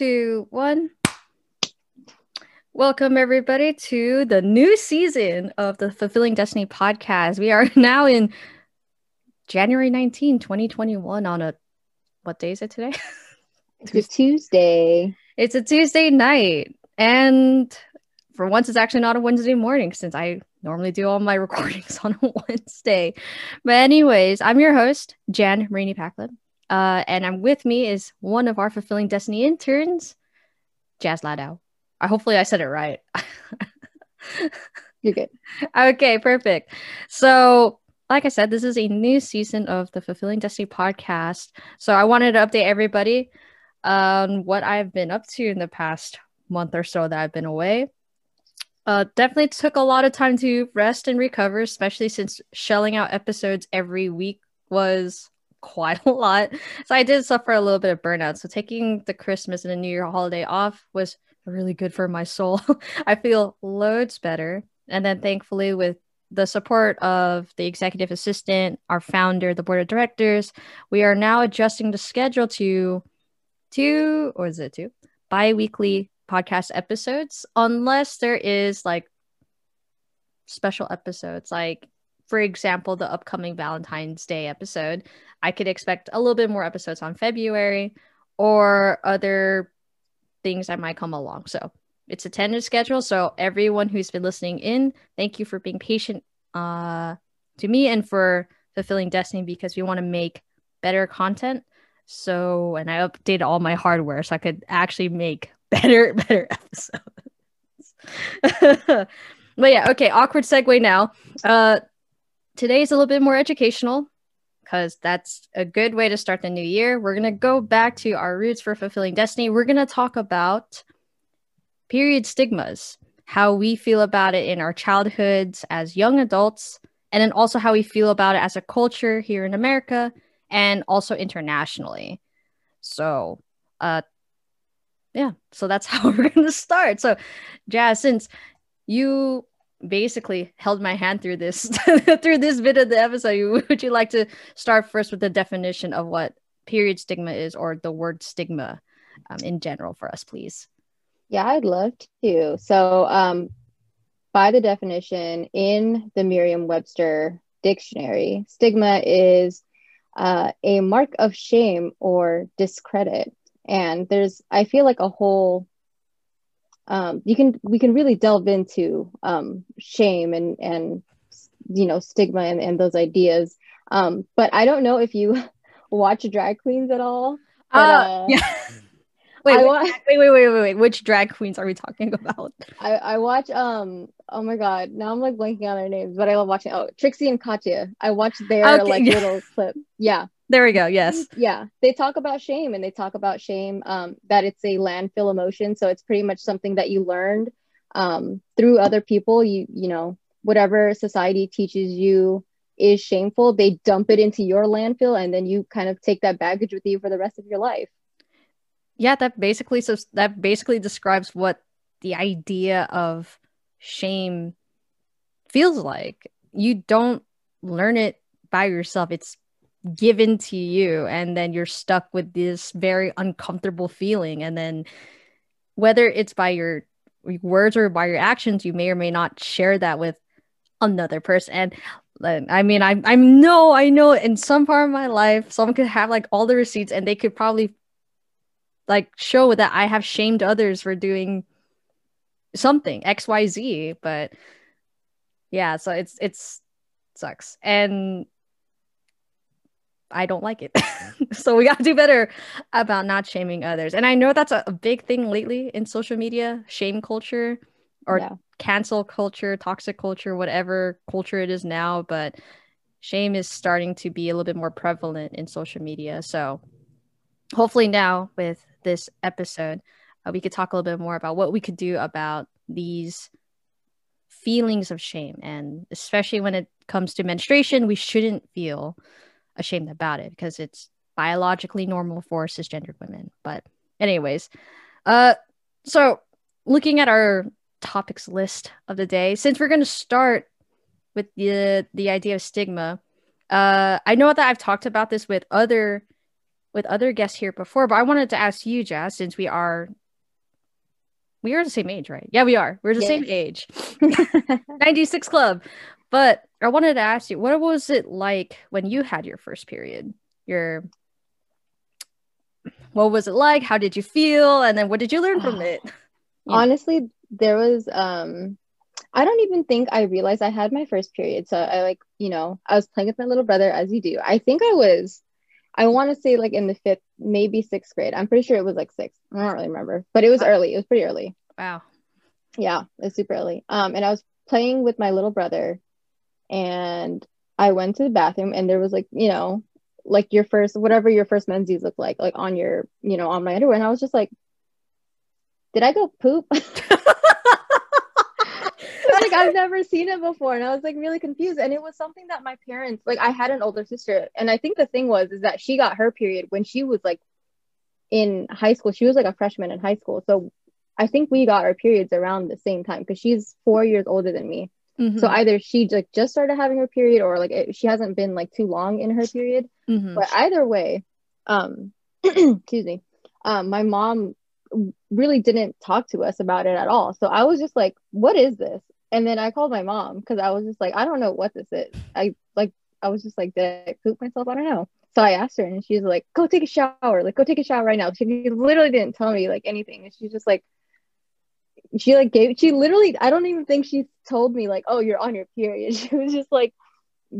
two, one. Welcome, everybody, to the new season of the Fulfilling Destiny podcast. We are now in January 19, 2021, on a what day is it today? It's a Tuesday. It's a Tuesday night. And for once, it's actually not a Wednesday morning since I normally do all my recordings on a Wednesday. But, anyways, I'm your host, Jan-Marini Pacleb. Uh, and I'm with me is one of our Fulfilling Destiny interns, Jas Ladao. I hopefully I said it right. You're good. Okay, perfect. So, like I said, this is a new season of the Fulfilling Destiny podcast. So, I wanted to update everybody on what I've been up to in the past month or so that I've been away. Uh, definitely took a lot of time to rest and recover, especially since shelling out episodes every week was quite a lot. So I did suffer a little bit of burnout. So taking the Christmas and the New Year holiday off was really good for my soul. I feel loads better. And then thankfully with the support of the executive assistant, our founder, the board of directors, we are now adjusting the schedule to two or is it two bi-weekly podcast episodes unless there is like special episodes like for example the upcoming valentine's day episode i could expect a little bit more episodes on february or other things that might come along so it's a tentative schedule so everyone who's been listening in thank you for being patient uh to me and for fulfilling destiny because we want to make better content so, and I updated all my hardware so I could actually make better, better episodes. but yeah, okay, awkward segue now. Uh, today's a little bit more educational because that's a good way to start the new year. We're going to go back to our roots for fulfilling destiny. We're going to talk about period stigmas, how we feel about it in our childhoods as young adults, and then also how we feel about it as a culture here in America and also internationally. So, uh, yeah, so that's how we're going to start. So, Jas, since you basically held my hand through this through this bit of the episode, would you like to start first with the definition of what period stigma is, or the word stigma um, in general for us, please? Yeah, I'd love to. So, um, by the definition in the Merriam-Webster dictionary, stigma is uh, a mark of shame or discredit. And there's, I feel like a whole, um, you can, we can really delve into um, shame and, and, you know, stigma and, and those ideas. Um, but I don't know if you watch drag queens at all. But, uh, uh, yeah. Wait, wait, wa- wait, wait, wait, wait, wait. Which drag queens are we talking about? I, I watch um oh my god, now I'm like blanking on their names, but I love watching oh Trixie and Katya. I watch their okay, like yeah. little clip. Yeah. There we go. Yes. Yeah. They talk about shame and they talk about shame um that it's a landfill emotion. So it's pretty much something that you learned um through other people. You you know, whatever society teaches you is shameful, they dump it into your landfill and then you kind of take that baggage with you for the rest of your life yeah that basically so that basically describes what the idea of shame feels like you don't learn it by yourself it's given to you and then you're stuck with this very uncomfortable feeling. And then whether it's by your words or by your actions you may or may not share that with another person. And I mean, I I know I know in some part of my life, someone could have like all the receipts and they could probably like show that I have shamed others for doing something XYZ, but yeah, so it's it's sucks. And I don't like it. so we got to do better about not shaming others. And I know that's a, a big thing lately in social media, shame culture or yeah. cancel culture, toxic culture, whatever culture it is now, but shame is starting to be a little bit more prevalent in social media. So hopefully now with this episode, uh, we could talk a little bit more about what we could do about these feelings of shame. And especially when it comes to menstruation, we shouldn't feel ashamed about it because it's biologically normal for cisgendered women. But, anyways, uh, so looking at our topics list of the day, since we're going to start with the the idea of stigma, uh, I know that I've talked about this with other with other guests here before, but I wanted to ask you, Jas, since we are we are the same age, right? Yeah, we are. We're the yes. same age. 96 Club. But I wanted to ask you, what was it like when you had your first period? Your what was it like? How did you feel? And then what did you learn from it? Honestly, there was um I don't even think I realized I had my first period. So I like, you know, I was playing with my little brother as you do. I think I was I want to say like in the fifth, maybe sixth grade. I'm pretty sure it was like sixth. I don't really remember, but it was early. It was pretty early. Wow. Yeah, it was super early. Um, and I was playing with my little brother, and I went to the bathroom, and there was like, you know, like your first whatever your first menses look like, like on your, you know, on my underwear, and I was just like, did I go poop? like I've never seen it before. And I was like really confused. And it was something that my parents, like I had an older sister. And I think the thing was is that she got her period when she was like in high school. She was like a freshman in high school. So I think we got our periods around the same time because she's four years older than me. Mm-hmm. So either she like just started having her period or like it, she hasn't been like too long in her period. Mm-hmm. But either way, um, excuse me, um, my mom really didn't talk to us about it at all. So I was just like, what is this? And then I called my mom because I was just like, I don't know what this is. I like, I was just like, did I poop myself? I don't know. So I asked her and she's like, go take a shower. Like, go take a shower right now. She literally didn't tell me like anything. And she's just like, she like gave, she literally, I don't even think she told me like, oh, you're on your period. She was just like,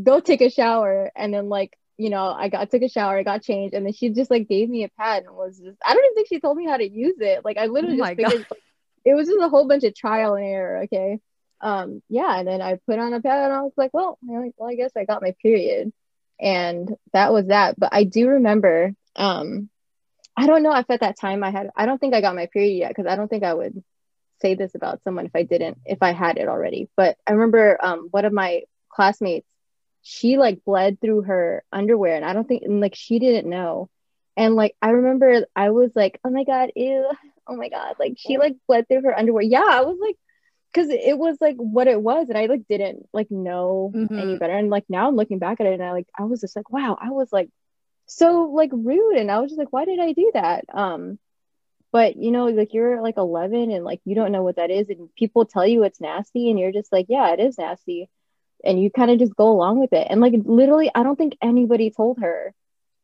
go take a shower. And then like, you know, I got took a shower, I got changed, and then she just like gave me a pad and was just I don't even think she told me how to use it. Like I literally oh just figured like, it was just a whole bunch of trial and error. Okay um yeah and then i put on a pad and i was like well, well i guess i got my period and that was that but i do remember um i don't know if at that time i had i don't think i got my period yet because i don't think i would say this about someone if i didn't if i had it already. But i remember um one of my classmates she like bled through her underwear and i don't think and like she didn't know. And like i remember i was like oh my god ew. Oh my god. Like she like bled through her underwear. Yeah i was like because it was like what it was and i like didn't like know mm-hmm. any better. And like now i'm looking back at it and i like i was just like wow i was like so like rude. And i was just like why did i do that? Um but you know like you're like 11 and like you don't know what that is and people tell you it's nasty and you're just like yeah it is nasty. And you kind of just go along with it. And like literally i don't think anybody told her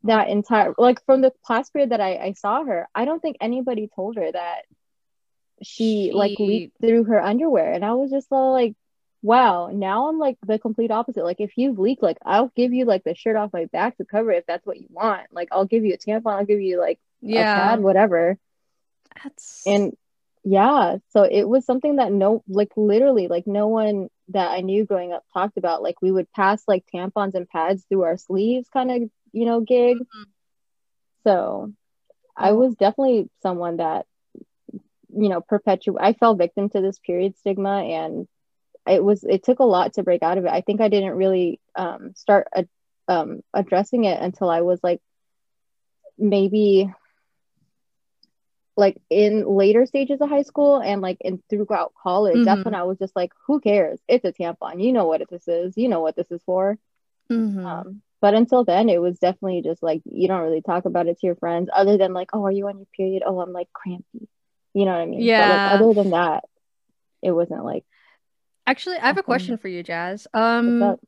that entire like from the class period that I, I saw her i don't think anybody told her that she, she like leaked through her underwear. And i was just all like wow now i'm like the complete opposite. Like if you've leaked like i'll give you like the shirt off my back to cover it if that's what you want. Like i'll give you a tampon i'll give you like yeah. pad, whatever that's and yeah so it was something that no like literally like no one that i knew growing up talked about. Like we would pass like tampons and pads through our sleeves kind of you know gig. Mm-hmm. so i was definitely someone that you know perpetuate i fell victim to this period stigma and it was it took a lot to break out of it. I think i didn't really um, start a, um, addressing it until i was like maybe like in later stages of high school and like in throughout college mm-hmm. that's when i was just like who cares it's a tampon you know what this is you know what this is for mm-hmm. um, but until then it was definitely just like you don't really talk about it to your friends other than like oh are you on your period oh i'm like crampy you know what I mean? Yeah. But, like, other than that, it wasn't like. Actually, I have a question for you, Jas. Um,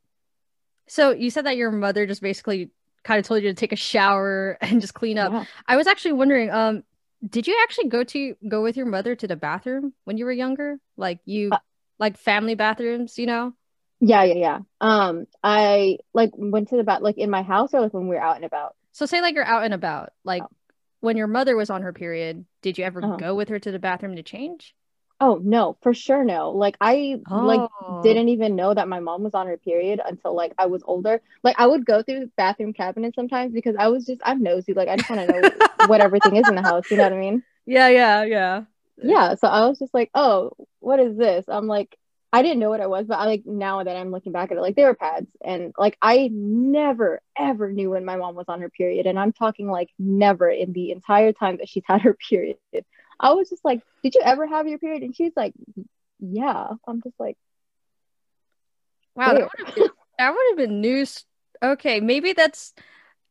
so you said that your mother just basically kind of told you to take a shower and just clean up. Yeah. I was actually wondering, um, did you actually go to go with your mother to the bathroom when you were younger? Like you, uh, like family bathrooms, you know? Yeah, yeah, yeah. Um, I like went to the bath like in my house or like when we were out and about. So say like you're out and about, like oh when your mother was on her period, did you ever uh-huh. go with her to the bathroom to change? Oh no, for sure no. Like I oh. like didn't even know that my mom was on her period until like I was older. Like I would go through bathroom cabinets sometimes because I was just I'm nosy. Like I just want to know what everything is in the house. You know what I mean? Yeah, yeah, yeah. Yeah. So I was just like, oh, what is this? I'm like, I didn't know what it was, but I like now that I'm looking back at it, like they were pads. And like I never ever knew when my mom was on her period. And I'm talking like never in the entire time that she's had her period. I was just like, Did you ever have your period? And she's like, Yeah. I'm just like Wow, that would have been, that would have been news. Okay, maybe that's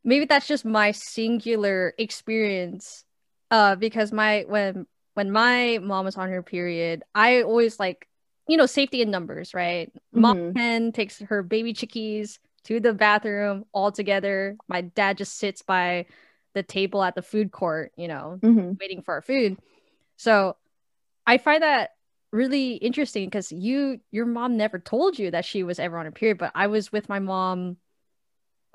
maybe that's just my singular experience. Uh, because my when when my mom was on her period, I always like, you know, safety in numbers, right? Mm-hmm. Mom hen takes her baby chickies to the bathroom all together. My dad just sits by the table at the food court, you know, mm-hmm. waiting for our food. So I find that really interesting because you your mom never told you that she was ever on her period, but I was with my mom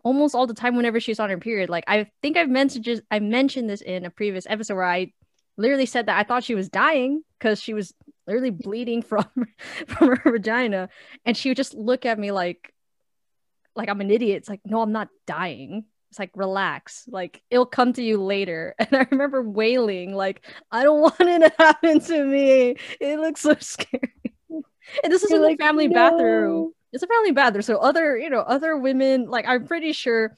almost all the time whenever she's on her period. Like I think I've mentioned I mentioned this in a previous episode where I literally said that I thought she was dying because she was literally bleeding from from her vagina, and she would just look at me like like I'm an idiot. It's like no, I'm not dying. It's like relax, like it'll come to you later. And I remember wailing like I don't want it to happen to me. It looks so scary. And this is You're in like, the family no. bathroom. It's a family bathroom, so other you know other women like I'm pretty sure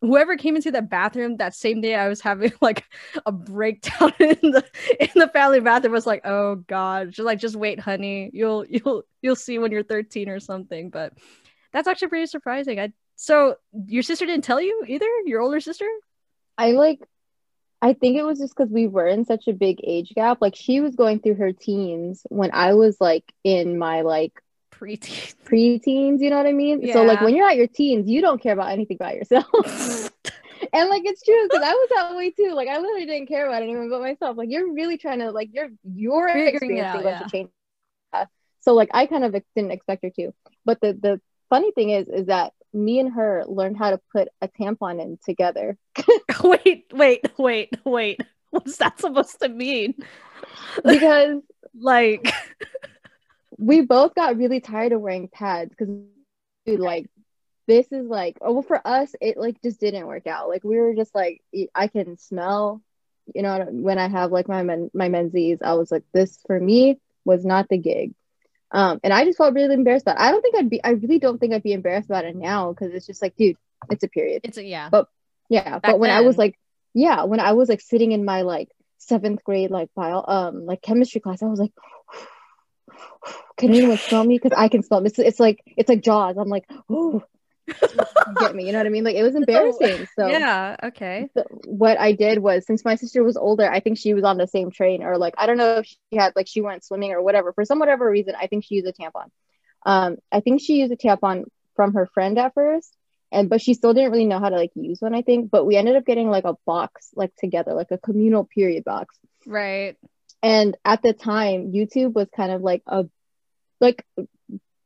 whoever came into the bathroom that same day I was having like a breakdown in the in the family bathroom was like, oh god, just like just wait, honey. You'll you'll you'll see when you're 13 or something. But that's actually pretty surprising. I so your sister didn't tell you either? Your older sister? I like I think it was just because we were in such a big age gap. Like she was going through her teens when I was like in my like preteens. Preteens, you know what I mean? Yeah. So like when you're at your teens, you don't care about anything about yourself. and like it's true because I was that way too. Like I literally didn't care about anyone but myself. Like you're really trying to like you're you're experiencing out, yeah. to change. So like I kind of didn't expect her to. But the the funny thing is is that me and her learned how to put a tampon in together. wait, wait, wait, wait. What's that supposed to mean? Because like we both got really tired of wearing pads because dude like this is like oh well for us it like just didn't work out like we were just like i can smell you know when i have like my men my menses i was like this for me was not the gig um and i just felt really embarrassed about it. i don't think i'd be i really don't think i'd be embarrassed about it now because it's just like dude it's a period it's a yeah but yeah Back but when then. i was like yeah when i was like sitting in my like seventh grade like bio um like chemistry class i was like can anyone smell me? Because I can smell. It's it's like it's like Jaws. I'm like, oh, get me. You know what I mean? Like it was embarrassing. So yeah, okay. So what I did was since my sister was older, I think she was on the same train, or like I don't know if she had like she went swimming or whatever. For some whatever reason, I think she used a tampon. Um, I think she used a tampon from her friend at first, and but she still didn't really know how to like use one. I think, but we ended up getting like a box like together, like a communal period box. Right. And at the time, YouTube was kind of like a like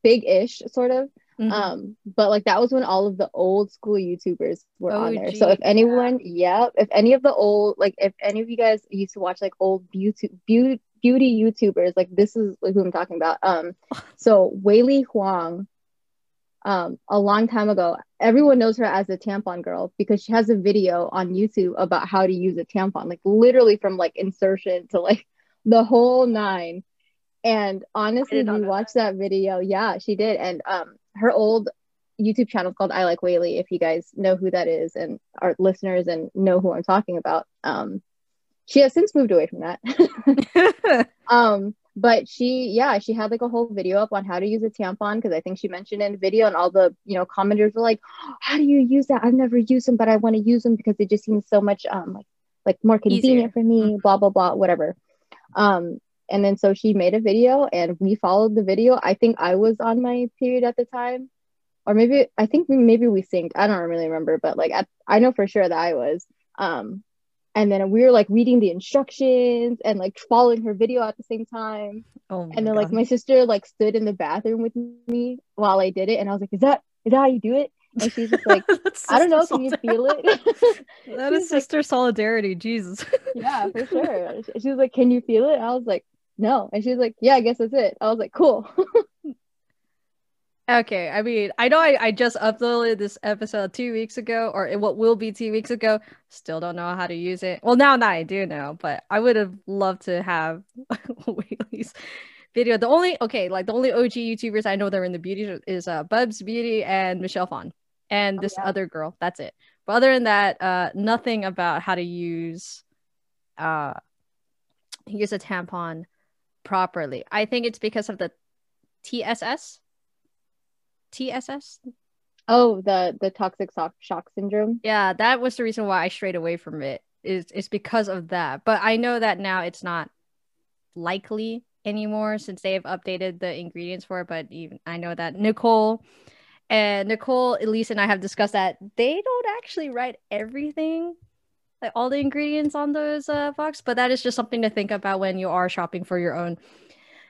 big-ish sort of. Mm-hmm. Um, but like that was when all of the old school YouTubers were oh, on there. Geez, so if anyone, yeah. yeah, if any of the old like if any of you guys used to watch like old beauty beauty beauty YouTubers, like this is like who I'm talking about. Um, so Weylie Hoang, um, a long time ago, everyone knows her as the tampon girl because she has a video on YouTube about how to use a tampon, like literally from like insertion to like the whole nine. And honestly, we watched that. that video. Yeah, she did. And um, her old YouTube channel is called ILikeWeylie, If you guys know who that is and our listeners and know who I'm talking about, um, she has since moved away from that. um, but she, yeah, she had like a whole video up on how to use a tampon because I think she mentioned in the video, and all the you know commenters were like, "How do you use that? I've never used them, but I want to use them because it just seems so much um like like more convenient Easier. for me." Mm-hmm. Blah blah blah, whatever. Um, and then so she made a video and we followed the video. I think I was on my period at the time. Or maybe I think maybe we synced. I don't really remember, but like I, I know for sure that I was. Um, and then we were like reading the instructions and like following her video at the same time. Oh and then God. like my sister like stood in the bathroom with me while I did it, and I was like, "Is that is that how you do it?" And she's just like, I don't know, can you feel it? that is sister like, solidarity, Jesus. yeah, for sure. She was like, Can you feel it? I was like, No. And she was like, Yeah, I guess that's it. I was like, Cool. okay. I mean, I know I, I just uploaded this episode two weeks ago, or what will be two weeks ago. Still don't know how to use it. Well, now, now I do know, but I would have loved to have Weylie's video. The only okay, like the only OG YouTubers I know that are in the beauty is uh Bubzbeauty and Michelle Phan and oh, this yeah. other girl. That's it. But other than that, uh, nothing about how to use uh use a tampon properly. I think it's because of the TSS. TSS. Oh, the the toxic shock, shock syndrome. Yeah, that was the reason why I strayed away from it. Is is because of that. But I know that now it's not likely anymore since they have updated the ingredients for it. But even I know that Nicole and Nicole, Elise, and I have discussed that they don't actually write everything, like all the ingredients on those uh, box. But that is just something to think about when you are shopping for your own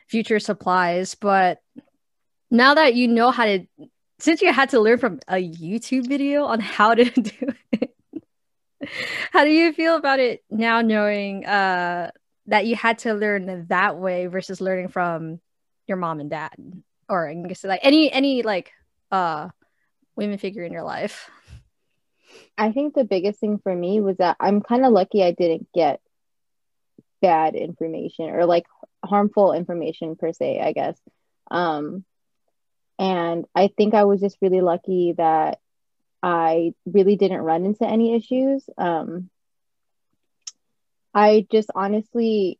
future supplies. But now that you know how to, since you had to learn from a YouTube video on how to do it, how do you feel about it now knowing uh, that you had to learn that way versus learning from your mom and dad? Or I guess like any any like uh women figure in your life? I think the biggest thing for me was that I'm kind of lucky I didn't get bad information or like harmful information per se, I guess. Um, and I think I was just really lucky that I really didn't run into any issues. Um, I just honestly,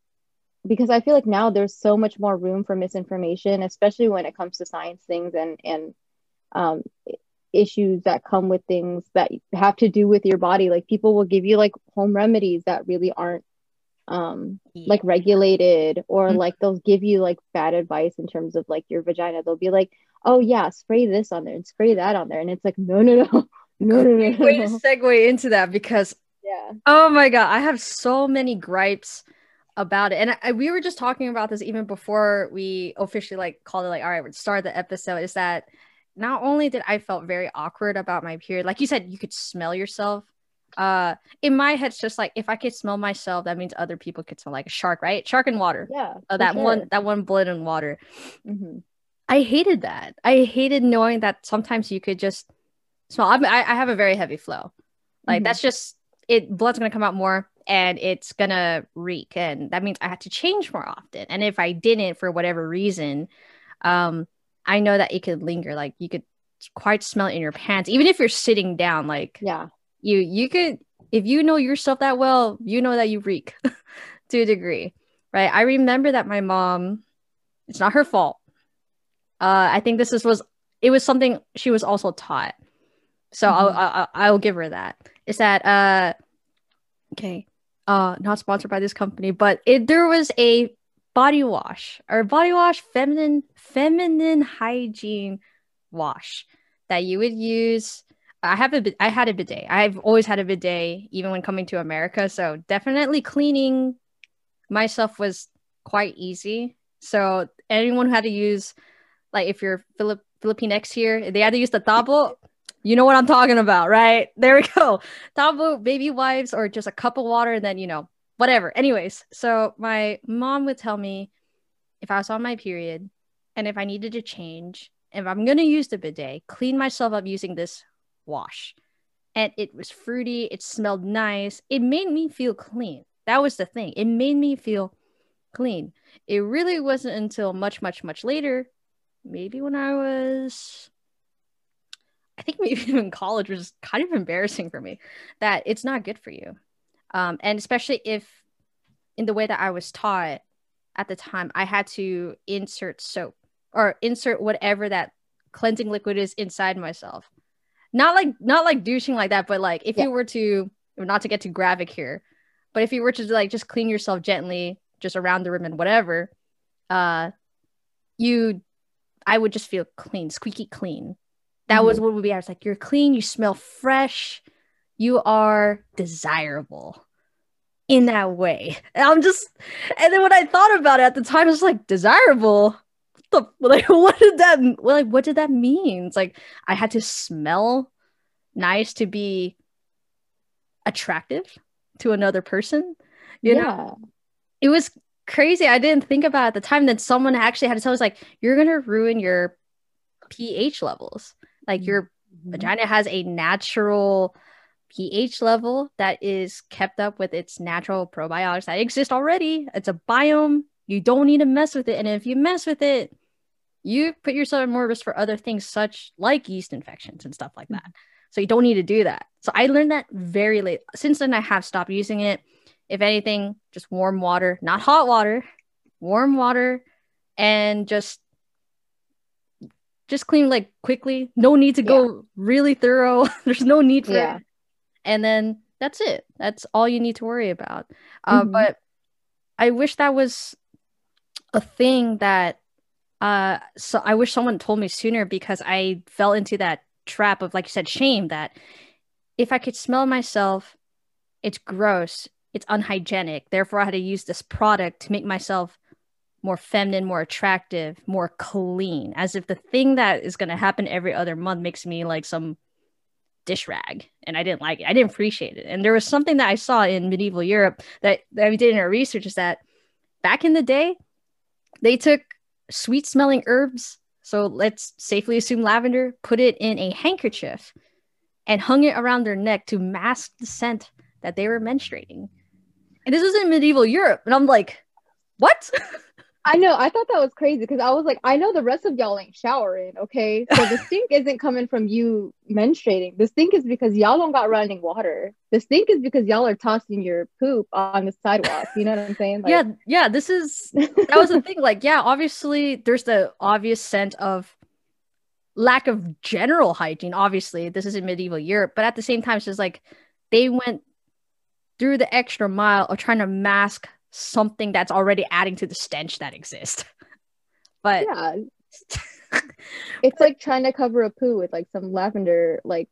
because I feel like now there's so much more room for misinformation, especially when it comes to science things and and um, issues that come with things that have to do with your body. Like people will give you like home remedies that really aren't um yeah. like regulated or mm-hmm. like they'll give you like bad advice in terms of like your vagina they'll be like oh yeah spray this on there and spray that on there and it's like no no no no no no, no. way to segue into that because yeah oh my god i have so many gripes about it and I, we were just talking about this even before we officially like called it like all right let's start the episode is that not only did I felt very awkward about my period, like you said, you could smell yourself. Uh, in my head, it's just like if I could smell myself, that means other people could smell like a shark, right? Shark and water. Yeah. That sure. one, that one blood and water. Mm-hmm. I hated that. I hated knowing that sometimes you could just smell. I, I have a very heavy flow. Like mm-hmm. that's just it. Blood's gonna come out more, and it's gonna reek, and that means I had to change more often. And if I didn't, for whatever reason, um, I know that it could linger. Like you could quite smell it in your pants, even if you're sitting down. Like yeah, you you could if you know yourself that well, you know that you reek to a degree, right? I remember that my mom. It's not her fault. Uh, I think this is, was it was something she was also taught. So mm-hmm. I'll, I'll I'll give her that. Is that uh okay? Uh, not sponsored by this company, but it there was a body wash or body wash feminine feminine hygiene wash that you would use. I have a i had a bidet. I've always had a bidet even when coming to america. So definitely cleaning myself was quite easy. So anyone who had to use like if you're Philip Filipinx here they had to use the tabo. You know what i'm talking about right? There we go. Tabo baby wipes or just a cup of water and then you know whatever. Anyways, so my mom would tell me if I was on my period and if I needed to change, if I'm going to use the bidet, clean myself up using this wash. And it was fruity, it smelled nice, it made me feel clean. That was the thing. It made me feel clean. It really wasn't until much, much, much later, maybe when I was I think maybe even college was kind of embarrassing for me that it's not good for you um, and especially if in the way that I was taught at the time, I had to insert soap or insert whatever that cleansing liquid is inside myself. Not like not like douching like that, but like if yeah. you were to not to get too graphic here, but if you were to like just clean yourself gently, just around the rim and whatever, uh, you, I would just feel clean, squeaky clean. That mm-hmm. was what would be. I was like, you're clean, you smell fresh, you are desirable in that way. And I'm just, and then when I thought about it at the time, it's like desirable. What the, like, what did that, like, what did that mean? It's like I had to smell nice to be attractive to another person. You yeah. know, it was crazy. I didn't think about at the time that someone actually had to tell us, like, you're gonna ruin your pH levels. Like your mm-hmm. vagina has a natural pH level that is kept up with its natural probiotics that exist already. It's a biome. You don't need to mess with it. And if you mess with it, you put yourself at more risk for other things, such like yeast infections and stuff like that. So you don't need to do that. So I learned that very late. Since then, I have stopped using it. If anything, just warm water, not hot water, warm water, and just just clean like quickly. No need to Yeah. go really thorough. There's no need for Yeah. And then that's it. That's all you need to worry about. Uh, Mhm. But I wish that was a thing that uh so I wish someone told me sooner because I fell into that trap of like you said shame that if I could smell myself it's gross it's unhygienic therefore I had to use this product to make myself more feminine more attractive more clean as if the thing that is going to happen every other month makes me like some dish rag and I didn't like it. I didn't appreciate it. And there was something that I saw in medieval Europe that that we did in our research is that back in the day they took sweet smelling herbs so let's safely assume lavender put it in a handkerchief and hung it around their neck to mask the scent that they were menstruating. And this was in medieval europe and i'm like what I know. I thought that was crazy because I was like, I know the rest of y'all ain't showering, okay? So the stink isn't coming from you menstruating. The stink is because y'all don't got running water. The stink is because y'all are tossing your poop on the sidewalk. You know what I'm saying? Like, yeah yeah this is that was the thing like yeah obviously there's the obvious scent of lack of general hygiene obviously this is in medieval europe but at the same time it's just like they went through the extra mile of trying to mask something that's already adding to the stench that exists but yeah. It's like trying to cover a poo with like some lavender like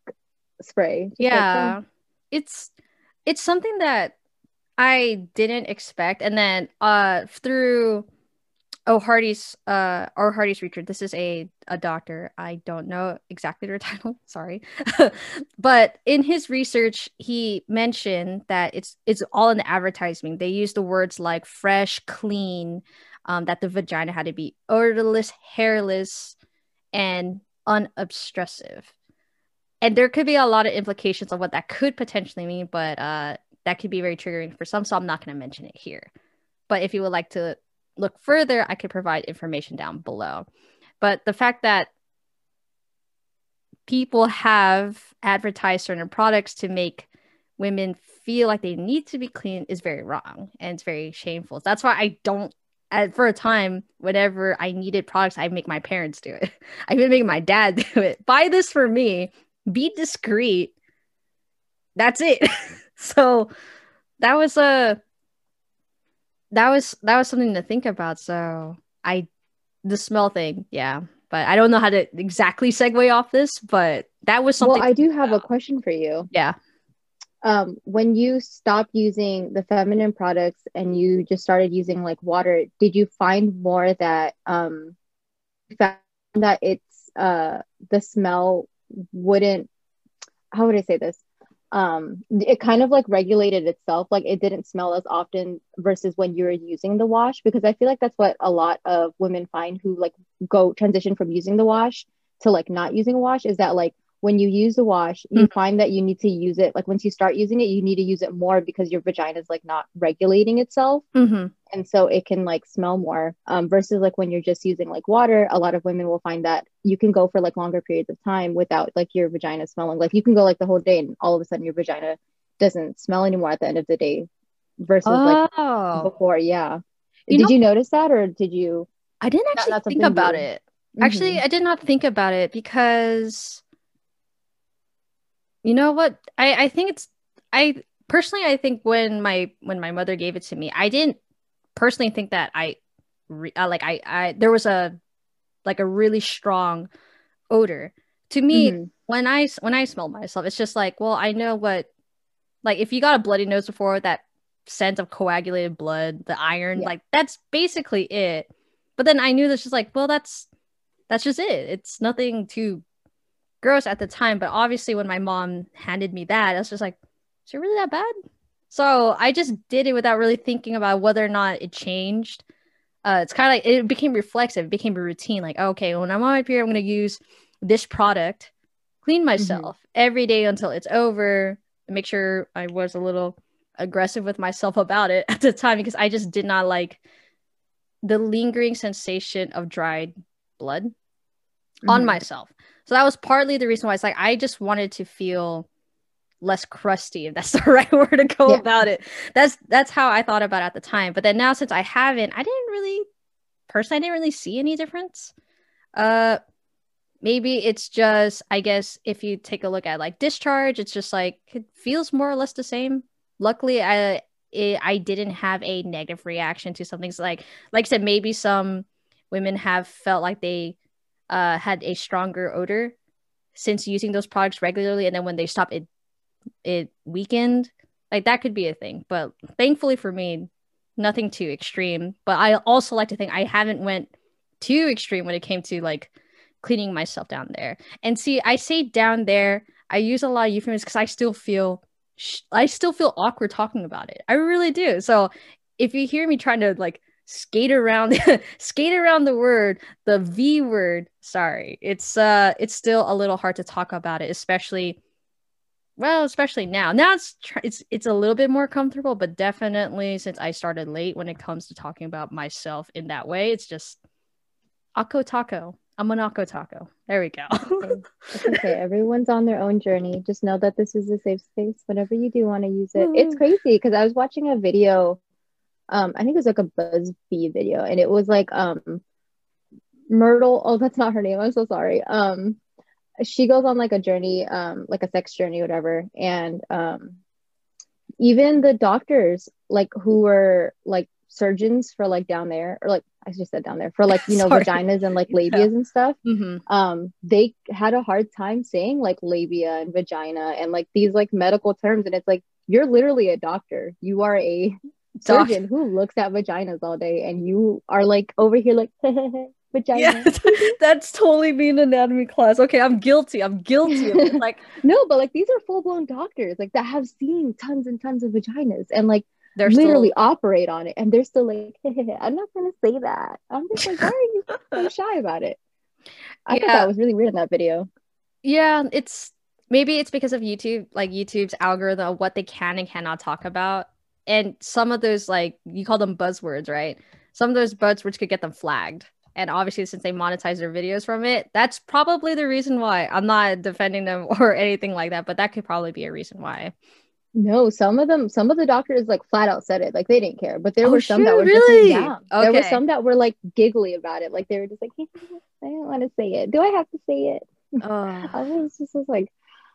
spray. Just yeah some- it's it's something that i didn't expect and then uh through oh hardy's uh or hardy's research this is a a doctor. I don't know exactly their title. Sorry. But in his research he mentioned that it's it's all in the advertising. They use the words like fresh clean um, that the vagina had to be odorless hairless and unobtrusive. And there could be a lot of implications of what that could potentially mean but uh that could be very triggering for some so i'm not going to mention it here. But if you would like to look further i could provide information down below. But the fact that people have advertised certain products to make women feel like they need to be clean is very wrong and it's very shameful. That's why i don't at, for a time whenever i needed products i make my parents do it. I even make my dad do it. Buy this for me. Be discreet. That's it. So that was a that was that was something to think about so i the smell thing yeah but i don't know how to exactly segue off this but that was something Well, I do have a question for you. yeah Um, when you stopped using the feminine products and you just started using like water, did you find more that um found that it's uh the smell wouldn't how would I say this? Um, it kind of like regulated itself, like it didn't smell as often versus when you were using the wash, because I feel like that's what a lot of women find who like go transition from using the wash to like not using a wash is that like when you use the wash, you find that you need to use it like once you start using it, you need to use it more because your vagina is like not regulating itself. Hmm and so it can like smell more um, versus like when you're just using like water a lot of women will find that you can go for like longer periods of time without like your vagina smelling. Like you can go like the whole day and all of a sudden your vagina doesn't smell anymore at the end of the day versus like oh. before yeah. You did know- you notice that or did you i didn't actually think about you- it. Actually Mhm. i did not think about it because you know what i i think it's i personally i think when my when my mother gave it to me i didn't personally think that i re- uh, like i i there was a like a really strong odor to me Mhm. I when i smell myself it's just like well i know what like if you got a bloody nose before that scent of coagulated blood the iron Yeah. like that's basically it but then i knew that's just like well that's that's just it it's nothing too gross at the time but obviously when my mom handed me that i was just like is it really that bad so i just did it without really thinking about whether or not it changed uh, it's kind of like it became reflexive it became a routine like okay when i'm on my period i'm going to use this product clean myself every day until it's over and make sure i was a little aggressive with myself about it at the time because i just did not like the lingering sensation of dried blood on Mhm. myself. So that was partly the reason why it's like I just wanted to feel less crusty, if that's the right word to go Yeah. about it. That's that's how I thought about it at the time. But then now since I haven't, I didn't really personally I didn't really see any difference. Uh maybe it's just i guess if you take a look at like discharge it's just like it feels more or less the same luckily i it, i didn't have a negative reaction to something. So like like i said maybe some women have felt like they uh, had a stronger odor since using those products regularly and then when they stop it it weakened like that could be a thing but thankfully for me nothing too extreme but i also like to think i haven't went too extreme when it came to like cleaning myself down there. And see, I say down there, I use a lot of euphemisms because I still feel I still feel awkward talking about it. I really do. So if you hear me trying to like skate around skate around the word the v word sorry it's uh it's still a little hard to talk about it especially well especially now now it's tr- it's it's a little bit more comfortable but definitely since i started late when it comes to talking about myself in that way it's just Akko Taco. I'm an Akko Taco. There we go. okay. okay. Everyone's on their own journey. Just know that this is a safe space. Whenever you do want to use it, it's crazy because I was watching a video. Um, I think it was like a BuzzFeed video, and it was like um, Myrtle. Oh, that's not her name. I'm so sorry. Um, she goes on like a journey, um, like a sex journey, whatever, and um, even the doctors, like who were like surgeons for like down there, or like I just said down there for like you know vaginas and like labias yeah. and stuff. Mm-hmm. Um, they had a hard time saying like labia and vagina and like these like medical terms, and it's like you're literally a doctor. You are a surgeon who looks at vaginas all day, and you are like over here like vagina. Yeah, that's totally being anatomy class. Okay, I'm guilty. I'm guilty. like no, but like these are full blown doctors like that have seen tons and tons of vaginas, and like they're literally still... operate on it and they're still like i'm not gonna say that i'm just like why are you so shy about it i yeah. thought that was really weird in that video yeah it's maybe it's because of youtube like youtube's algorithm what they can and cannot talk about and some of those like you call them buzzwords right some of those buzzwords could get them flagged and obviously since they monetize their videos from it that's probably the reason why i'm not defending them or anything like that but that could probably be a reason why no, some of them, some of the doctors like flat out said it, like they didn't care. But there oh, were some that were really? just down. Okay. There were some that were like giggly about it, like they were just like, I don't want to say it. Do I have to say it? Uh, I was just was like,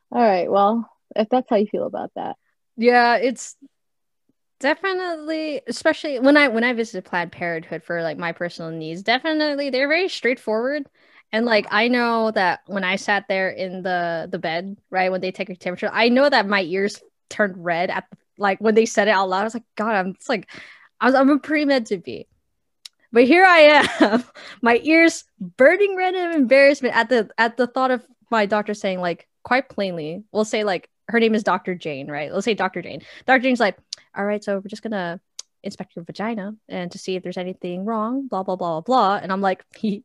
all right, well, if that's how you feel about that, yeah, it's definitely, especially when I when I visited Planned Parenthood for like my personal needs, definitely they're very straightforward. And like I know that when I sat there in the the bed, right, when they take your temperature, I know that my ears turned red at like when they said it out loud. I was like, God, I'm it's like I was I'm a pre med to be. But here I am, my ears burning red of embarrassment at the at the thought of my doctor saying like quite plainly, we'll say like her name is Dr. Jane, right? Let's say Dr. Jane. Dr. Jane's like, all right, so we're just gonna inspect your vagina and to see if there's anything wrong, blah blah blah blah blah. And I'm like, he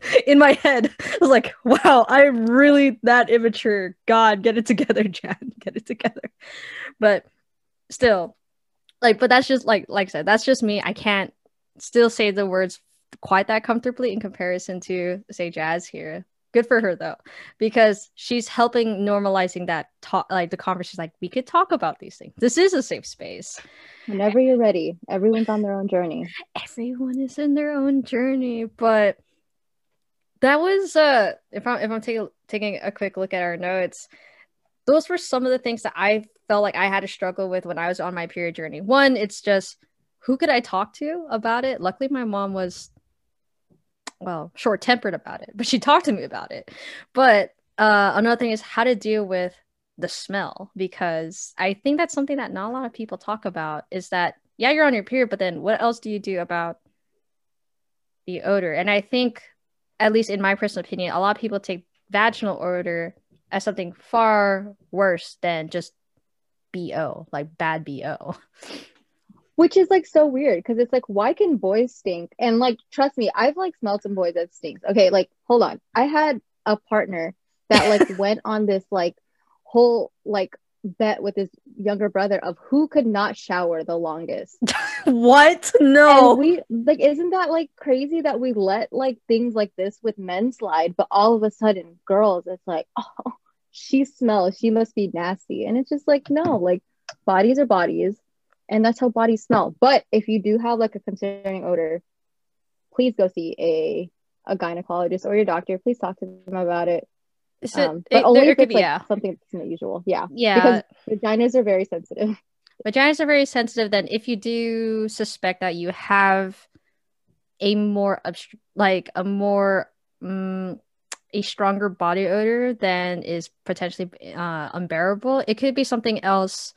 in my head. I was like, wow, I'm really that immature. God, get it together, Jan. Get it together. But still, like, but that's just like like I said, that's just me. I can't still say the words quite that comfortably in comparison to say Jas here. Good for her though, because she's helping normalizing that talk like the conversation like we could talk about these things. This is a safe space. Whenever you're ready. Everyone's on their own journey. Everyone is in their own journey, but that was uh if i'm if i'm taking taking a quick look at our notes those were some of the things that i felt like i had to struggle with when i was on my period journey one it's just who could i talk to about it luckily my mom was well short tempered about it but she talked to me about it but uh another thing is how to deal with the smell because i think that's something that not a lot of people talk about is that yeah you're on your period but then what else do you do about the odor and i think at least in my personal opinion, a lot of people take vaginal odor as something far worse than just BO, like bad BO. Which is like so weird because it's like, why can boys stink? And like, trust me, I've like smelled some boys that stinks. Okay, like, hold on. I had a partner that like went on this like whole like bet with his younger brother of who could not shower the longest. what? No. And we like isn't that like crazy that we let like things like this with men slide, but all of a sudden girls it's like, "Oh, she smells. She must be nasty." And it's just like, no, like bodies are bodies and that's how bodies smell. But if you do have like a concerning odor, please go see a a gynecologist or your doctor, please talk to them about it. So Um, but it- only if could it's be- like yeah. something that's not usual. Yeah. Yeah. Because vaginas are very sensitive. vaginas are very sensitive then if you do suspect that you have a more obst- like a more mm, a stronger body odor than is potentially uh, unbearable it could be something else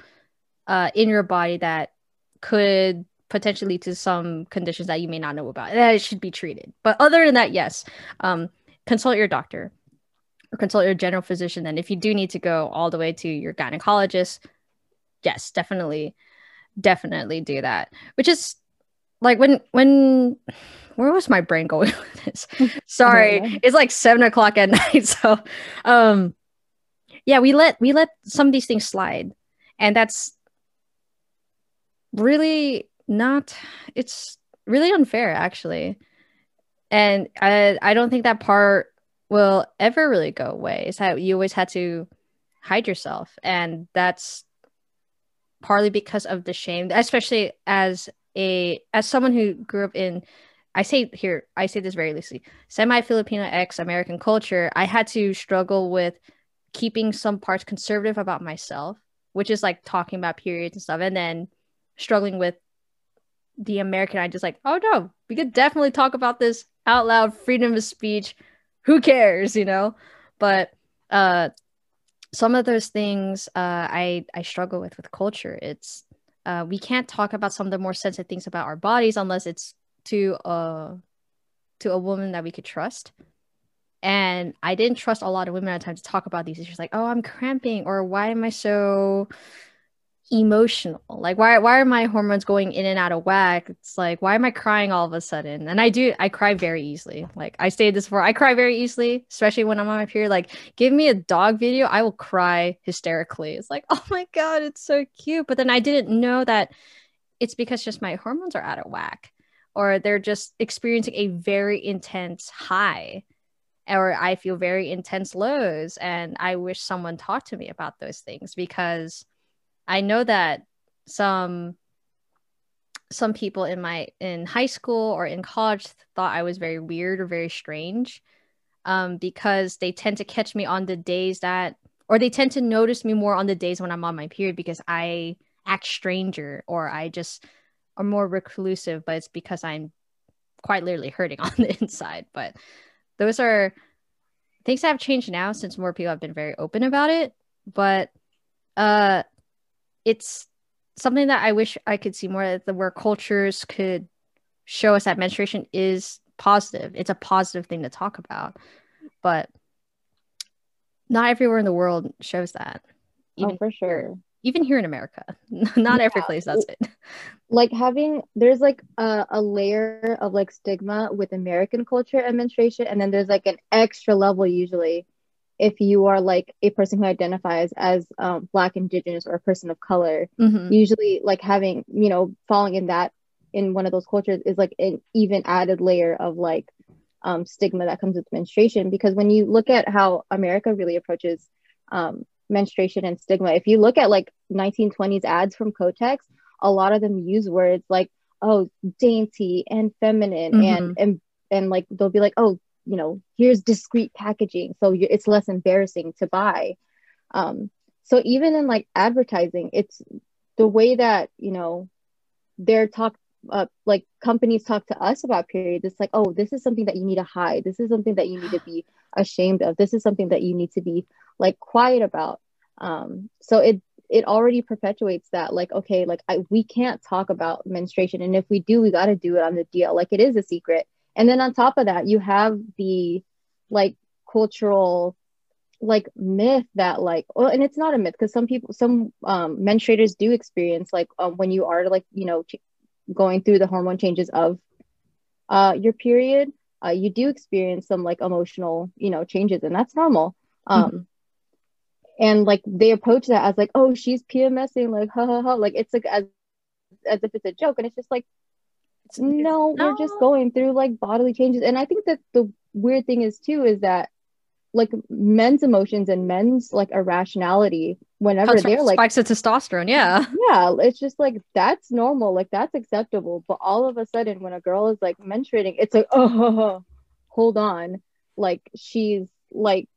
uh, in your body that could potentially lead to some conditions that you may not know about that it should be treated. But other than that yes um, consult your doctor or consult your general physician. Then if you do need to go all the way to your gynecologist yes definitely definitely do that. Which is like when when where was my brain going with this? Sorry it's like seven o'clock at night so um yeah we let we let some of these things slide. And that's really not it's really unfair actually. And i i don't think that part will ever really go away. Is that you always had to hide yourself. And that's partly because of the shame especially as a as someone who grew up in i say here i say this very loosely semi filipino ex american culture i had to struggle with keeping some parts conservative about myself which is like talking about periods and stuff. And then struggling with the american i just like oh no we could definitely talk about this out loud freedom of speech who cares you know but uh some of those things uh, I I struggle with with culture. It's uh, we can't talk about some of the more sensitive things about our bodies unless it's to a to a woman that we could trust. And I didn't trust a lot of women at the time to talk about these issues, like, oh, I'm cramping, or why am I so emotional? Like, why why are my hormones going in and out of whack? It's like, why am I crying all of a sudden? And I do, I cry very easily. Like I stated this before, I cry very easily, especially when I'm on my period. Like, give me a dog video, I will cry hysterically. It's like, oh my god, it's so cute. But then I didn't know that it's because just my hormones are out of whack, or they're just experiencing a very intense high or I feel very intense lows. And I wish someone talked to me about those things because I know that some some people in my in high school or in college thought I was very weird or very strange um, because they tend to catch me on the days that or they tend to notice me more on the days when I'm on my period because I act stranger or I just are more reclusive, but it's because I'm quite literally hurting on the inside. But those are things that have changed now since more people have been very open about it. But uh it's something that I wish I could see more that the where cultures could show us that menstruation is positive. It's a positive thing to talk about. But not everywhere in the world shows that. Oh, even oh, for sure. even here in America. Not every Yeah. place does it. Like having there's like a, a layer of like stigma with American culture and menstruation, and then there's like an extra level usually if you are like a person who identifies as um, Black, Indigenous, or a person of color. Mhm. Usually, like having you know falling in that in one of those cultures is like an even added layer of like um, stigma that comes with menstruation because when you look at how America really approaches um, menstruation and stigma, if you look at like 1920s ads from Kotex, a lot of them use words like oh dainty and feminine and and and like they'll be like oh you know here's discreet packaging so it's less embarrassing to buy. Um so even in like advertising it's the way that you know they're talk uh, like companies talk to us about periods it's like oh this is something that you need to hide. This is something that you need to be ashamed of. This is something that you need to be like quiet about. Um so it it already perpetuates that like okay like I, we can't talk about menstruation and if we do we got to do it on the deal. Like it is a secret and then on top of that you have the like cultural like myth that like well and it's not a myth because some people some um menstruators do experience like um, when you are like you know ch- going through the hormone changes of uh your period uh you do experience some like emotional you know changes and that's normal. Um and like they approach that as like oh she's pmsing like ha ha ha like it's like as as if it's a joke and it's just like no, we're just going through like bodily changes. And I think that the weird thing is too is that like men's emotions and men's like irrationality whenever Comes they're like spikes of testosterone. Yeah. yeah, it's just like that's normal, like that's acceptable. But all of a sudden when a girl is like menstruating, it's like oh hold on, like she's like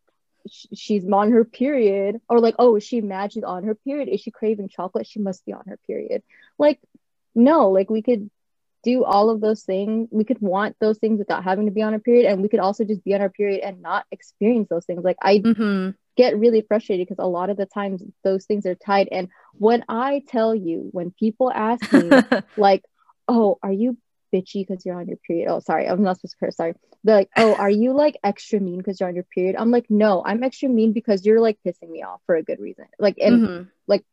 she's on her period or like oh is she mad she's on her period is she craving chocolate she must be on her period like no like we could do all of those things we could want those things without having to be on a period and we could also just be on our period and not experience those things like i mm-hmm. get really frustrated because a lot of the times those things are tied and when i tell you when people ask me like oh are you bitchy because you're on your period. Oh, sorry, I'm not supposed to curse. Sorry. They're like, oh, are you like extra mean because you're on your period? I'm like, no, I'm extra mean because you're like pissing me off for a good reason. Like, and mm-hmm. like,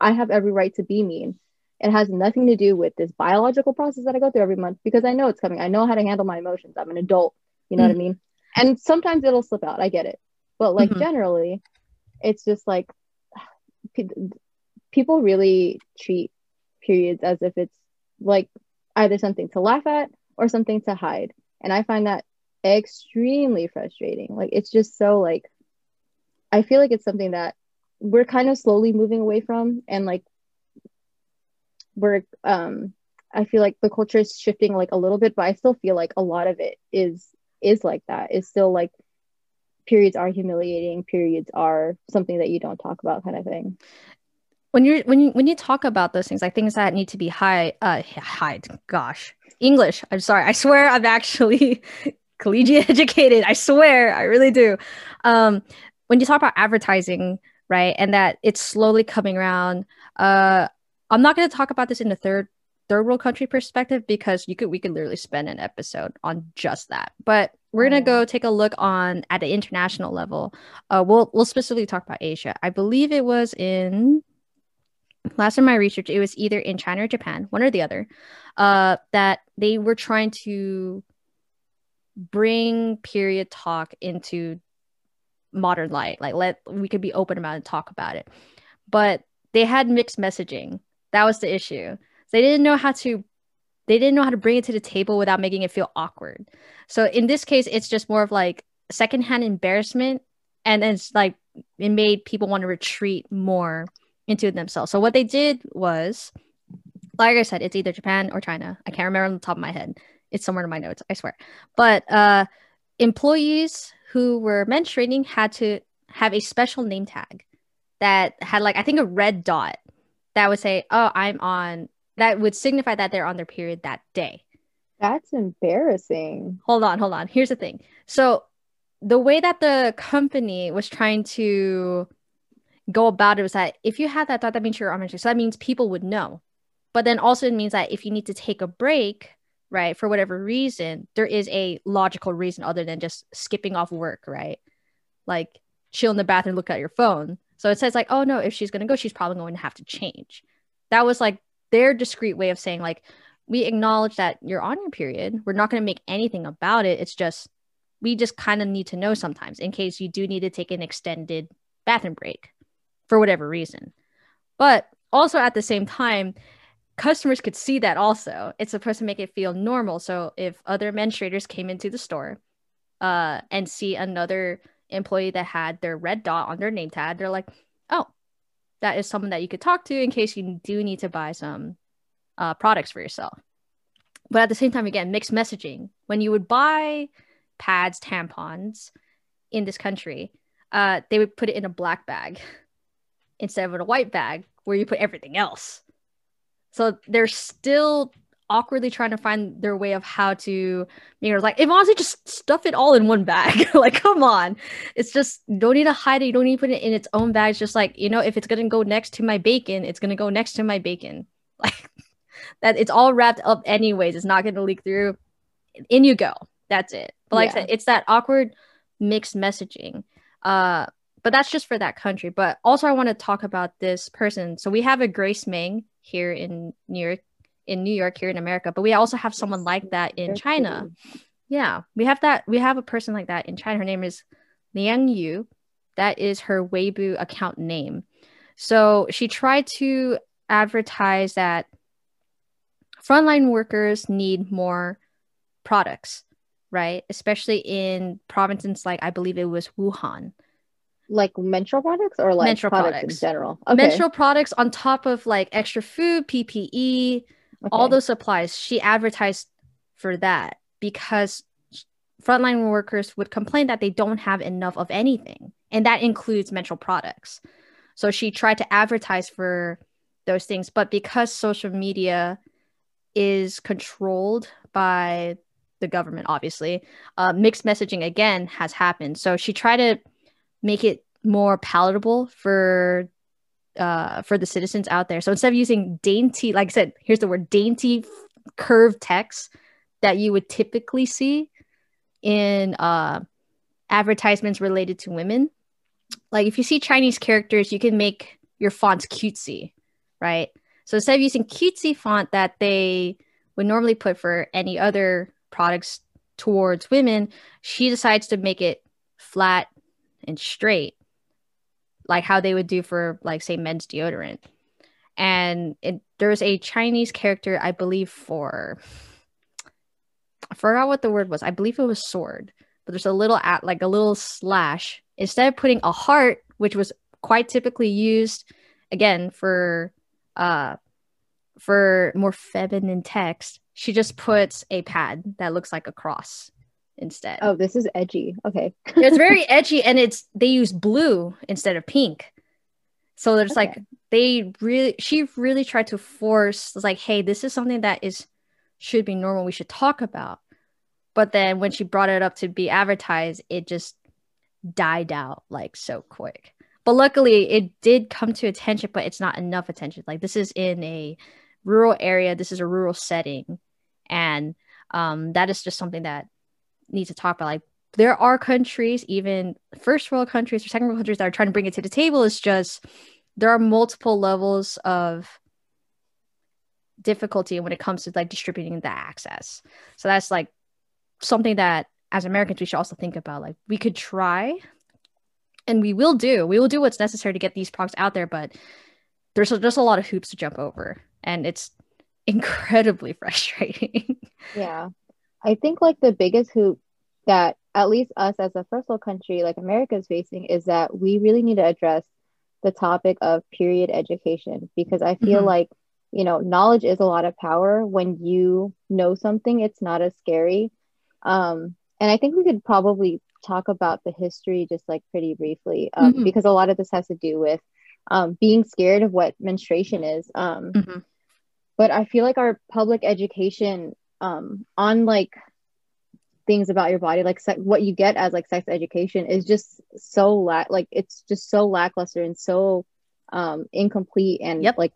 I have every right to be mean. It has nothing to do with this biological process that I go through every month because I know it's coming. I know how to handle my emotions. I'm an adult. You know mm-hmm. what I mean? And sometimes it'll slip out. I get it. But like mm-hmm. generally, it's just like people really treat periods as if it's like either something to laugh at or something to hide. And I find that extremely frustrating. Like it's just so like I feel like it's something that we're kind of slowly moving away from and like we're um I feel like the culture is shifting like a little bit, but I still feel like a lot of it is is like that. Is still like periods are humiliating, periods are something that you don't talk about kind of thing when you're when you when you talk about those things like things that need to be high uh hide gosh english i'm sorry i swear i'm actually collegiate educated i swear i really do um when you talk about advertising right and that it's slowly coming around uh i'm not going to talk about this in the third third world country perspective because you could we could literally spend an episode on just that but we're gonna go take a look on at the international level uh we'll we'll specifically talk about asia i believe it was in last time my research, it was either in China or Japan, one or the other, uh, that they were trying to bring period talk into modern light. Like let we could be open about it and talk about it. But they had mixed messaging. That was the issue. They didn't know how to they didn't know how to bring it to the table without making it feel awkward. So in this case, it's just more of like secondhand embarrassment. And it's like it made people want to retreat more into themselves. So what they did was, like I said, it's either Japan or China. I can't remember on the top of my head. It's somewhere in my notes, I swear. But uh, employees who were menstruating had to have a special name tag that had like I think a red dot that would say, "Oh, I'm on." That would signify that they're on their period that day. That's embarrassing. Hold on, hold on. Here's the thing. So the way that the company was trying to go about it was that if you had that thought, that means you're on your So that means people would know. But then also it means that if you need to take a break, right, for whatever reason, there is a logical reason other than just skipping off work, right? Like chill in the bathroom, look at your phone. So it says like, oh no, if she's gonna go, she's probably going to have to change. That was like their discreet way of saying like, we acknowledge that you're on your period. We're not gonna make anything about it. It's just we just kind of need to know sometimes in case you do need to take an extended bathroom break for whatever reason. But also at the same time, customers could see that also. It's supposed to make it feel normal. So if other menstruators came into the store uh, and see another employee that had their red dot on their name tag, they're like, oh, that is someone that you could talk to in case you do need to buy some uh, products for yourself. But at the same time, again, mixed messaging. When you would buy pads, tampons in this country, uh, they would put it in a black bag. instead of in a white bag where you put everything else. So they're still awkwardly trying to find their way of how to you know like if honestly just stuff it all in one bag. Like come on. It's just don't need to hide it. You don't need to put it in its own bag it's just like you know if it's gonna go next to my bacon it's gonna go next to my bacon. Like that it's all wrapped up anyways. It's not gonna leak through. In you go. That's it. But like yeah. I said it's that awkward mixed messaging. Uh but that's just for that country. But also, I want to talk about this person. So we have a Grace Meng here in New York, in New York here in America, but we also have someone like that in China. Yeah, we have that. We have a person like that in China. Her name is Liang Yu. That is her Weibo account name. So she tried to advertise that frontline workers need more products, right? Especially in provinces like I believe it was Wuhan like menstrual products or like menstrual products, products. in general? Okay. Menstrual products on top of like extra food, PPE, okay. all those supplies. She advertised for that because frontline workers would complain that they don't have enough of anything, and that includes menstrual products. So she tried to advertise for those things, but because social media is controlled by the government, obviously, uh, mixed messaging again has happened. So she tried to make it more palatable for uh, for the citizens out there. So instead of using dainty, like I said, here's the word dainty curved text that you would typically see in uh, advertisements related to women. Like if you see Chinese characters, you can make your fonts cutesy, right? So instead of using cutesy font that they would normally put for any other products towards women, she decides to make it flat and straight, like how they would do for, like, say, men's deodorant. And it, there's a Chinese character, I believe, for I forgot what the word was. I believe it was sword, but there's a little at like a little slash. Instead of putting a heart, which was quite typically used again for uh for more feminine text, she just puts a pad that looks like a cross instead. Oh, this is edgy. Okay. it's very edgy and it's they use blue instead of pink. So there's okay. like they really she really tried to force like, hey, this is something that is should be normal. We should talk about. But then when she brought it up to be advertised, it just died out like so quick. But luckily, it did come to attention, but it's not enough attention. Like this is in a rural area. This is a rural setting, and um, that is just something that needs to talk about. Like there are countries, even first world countries or second world countries, that are trying to bring it to the table. It's just there are multiple levels of difficulty when it comes to like distributing the access. So that's like something that as Americans we should also think about. Like we could try and we will do. We will do what's necessary to get these products out there, but there's just a lot of hoops to jump over and it's incredibly frustrating. yeah. I think like the biggest hoop that at least us as a first world country like America is facing is that we really need to address the topic of period education because I feel mm-hmm. like you know knowledge is a lot of power when you know something it's not as scary um and i think we could probably talk about the history just like pretty briefly um, mm-hmm. because a lot of this has to do with um, being scared of what menstruation is um, mm-hmm. but i feel like our public education um, on like things about your body like se- what you get as like sex education is just so la- like it's just so lackluster and so um incomplete and yep. like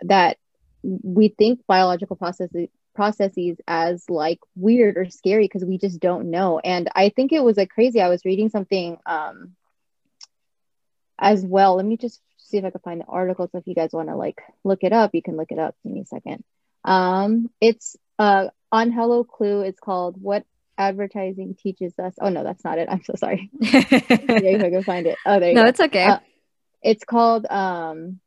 that we think biological processes processes as like weird or scary because we just don't know. And i think it was like crazy. I was reading something um as well. Let me just see if i can find the article. So if you guys want to like look it up you can look it up. Give me a second um it's uh on hello clue it's called what advertising teaches us oh no that's not it i'm so sorry yeah if i can find it oh there you no go. it's okay uh, it's called um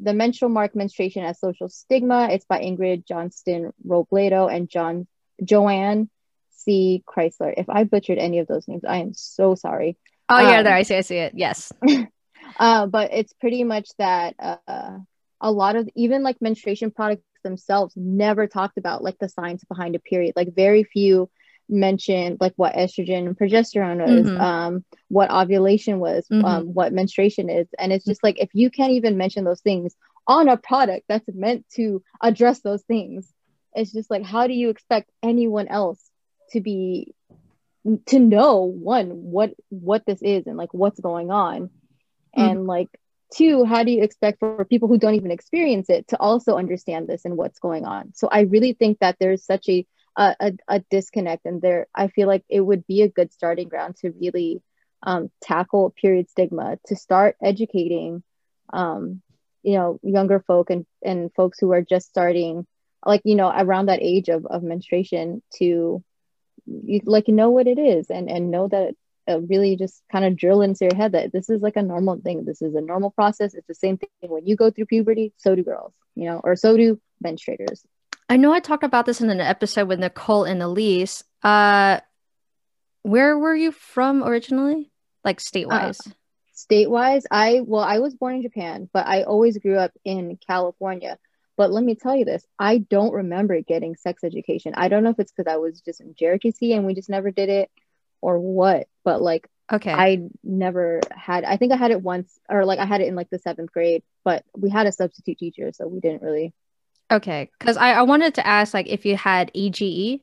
the Menstrual Mark Menstruation as Social Stigma. It's by Ingrid Johnston Robledo and John Joanne C. Chrisler. If I butchered any of those names, I am so sorry. Oh yeah, um, there I see, I see it. Yes. uh, but it's pretty much that uh, a lot of even like menstruation products themselves never talked about like the science behind a period. Like very few mentioned like what estrogen and progesterone was, mm-hmm. um, what ovulation was, mm-hmm. um, what menstruation is. And it's just like if you can't even mention those things on a product that's meant to address those things, it's just like how do you expect anyone else to be to know one what what this is and like what's going on mm-hmm. and like two how do you expect for people who don't even experience it to also understand this and what's going on? So i really think that there's such a a, a, disconnect and there i feel like it would be a good starting ground to really um, tackle period stigma to start educating um, you know younger folk and, and folks who are just starting like you know around that age of, of menstruation to you, like know what it is and and know that really just kind of drill into your head that this is like a normal thing this is a normal process it's the same thing when you go through puberty so do girls you know or so do menstruators I know I talked about this in an episode with Nicole and Elise. Uh, where were you from originally? Like state wise? Uh, state wise, I well, I was born in Japan, but I always grew up in California. But let me tell you this I don't remember getting sex education. I don't know if it's because I was just in JRTC and we just never did it or what, but like, Okay. I never had, I think I had it once or like I had it in like the seventh grade, but we had a substitute teacher. So we didn't really. Okay, because I, I wanted to ask like if you had AGE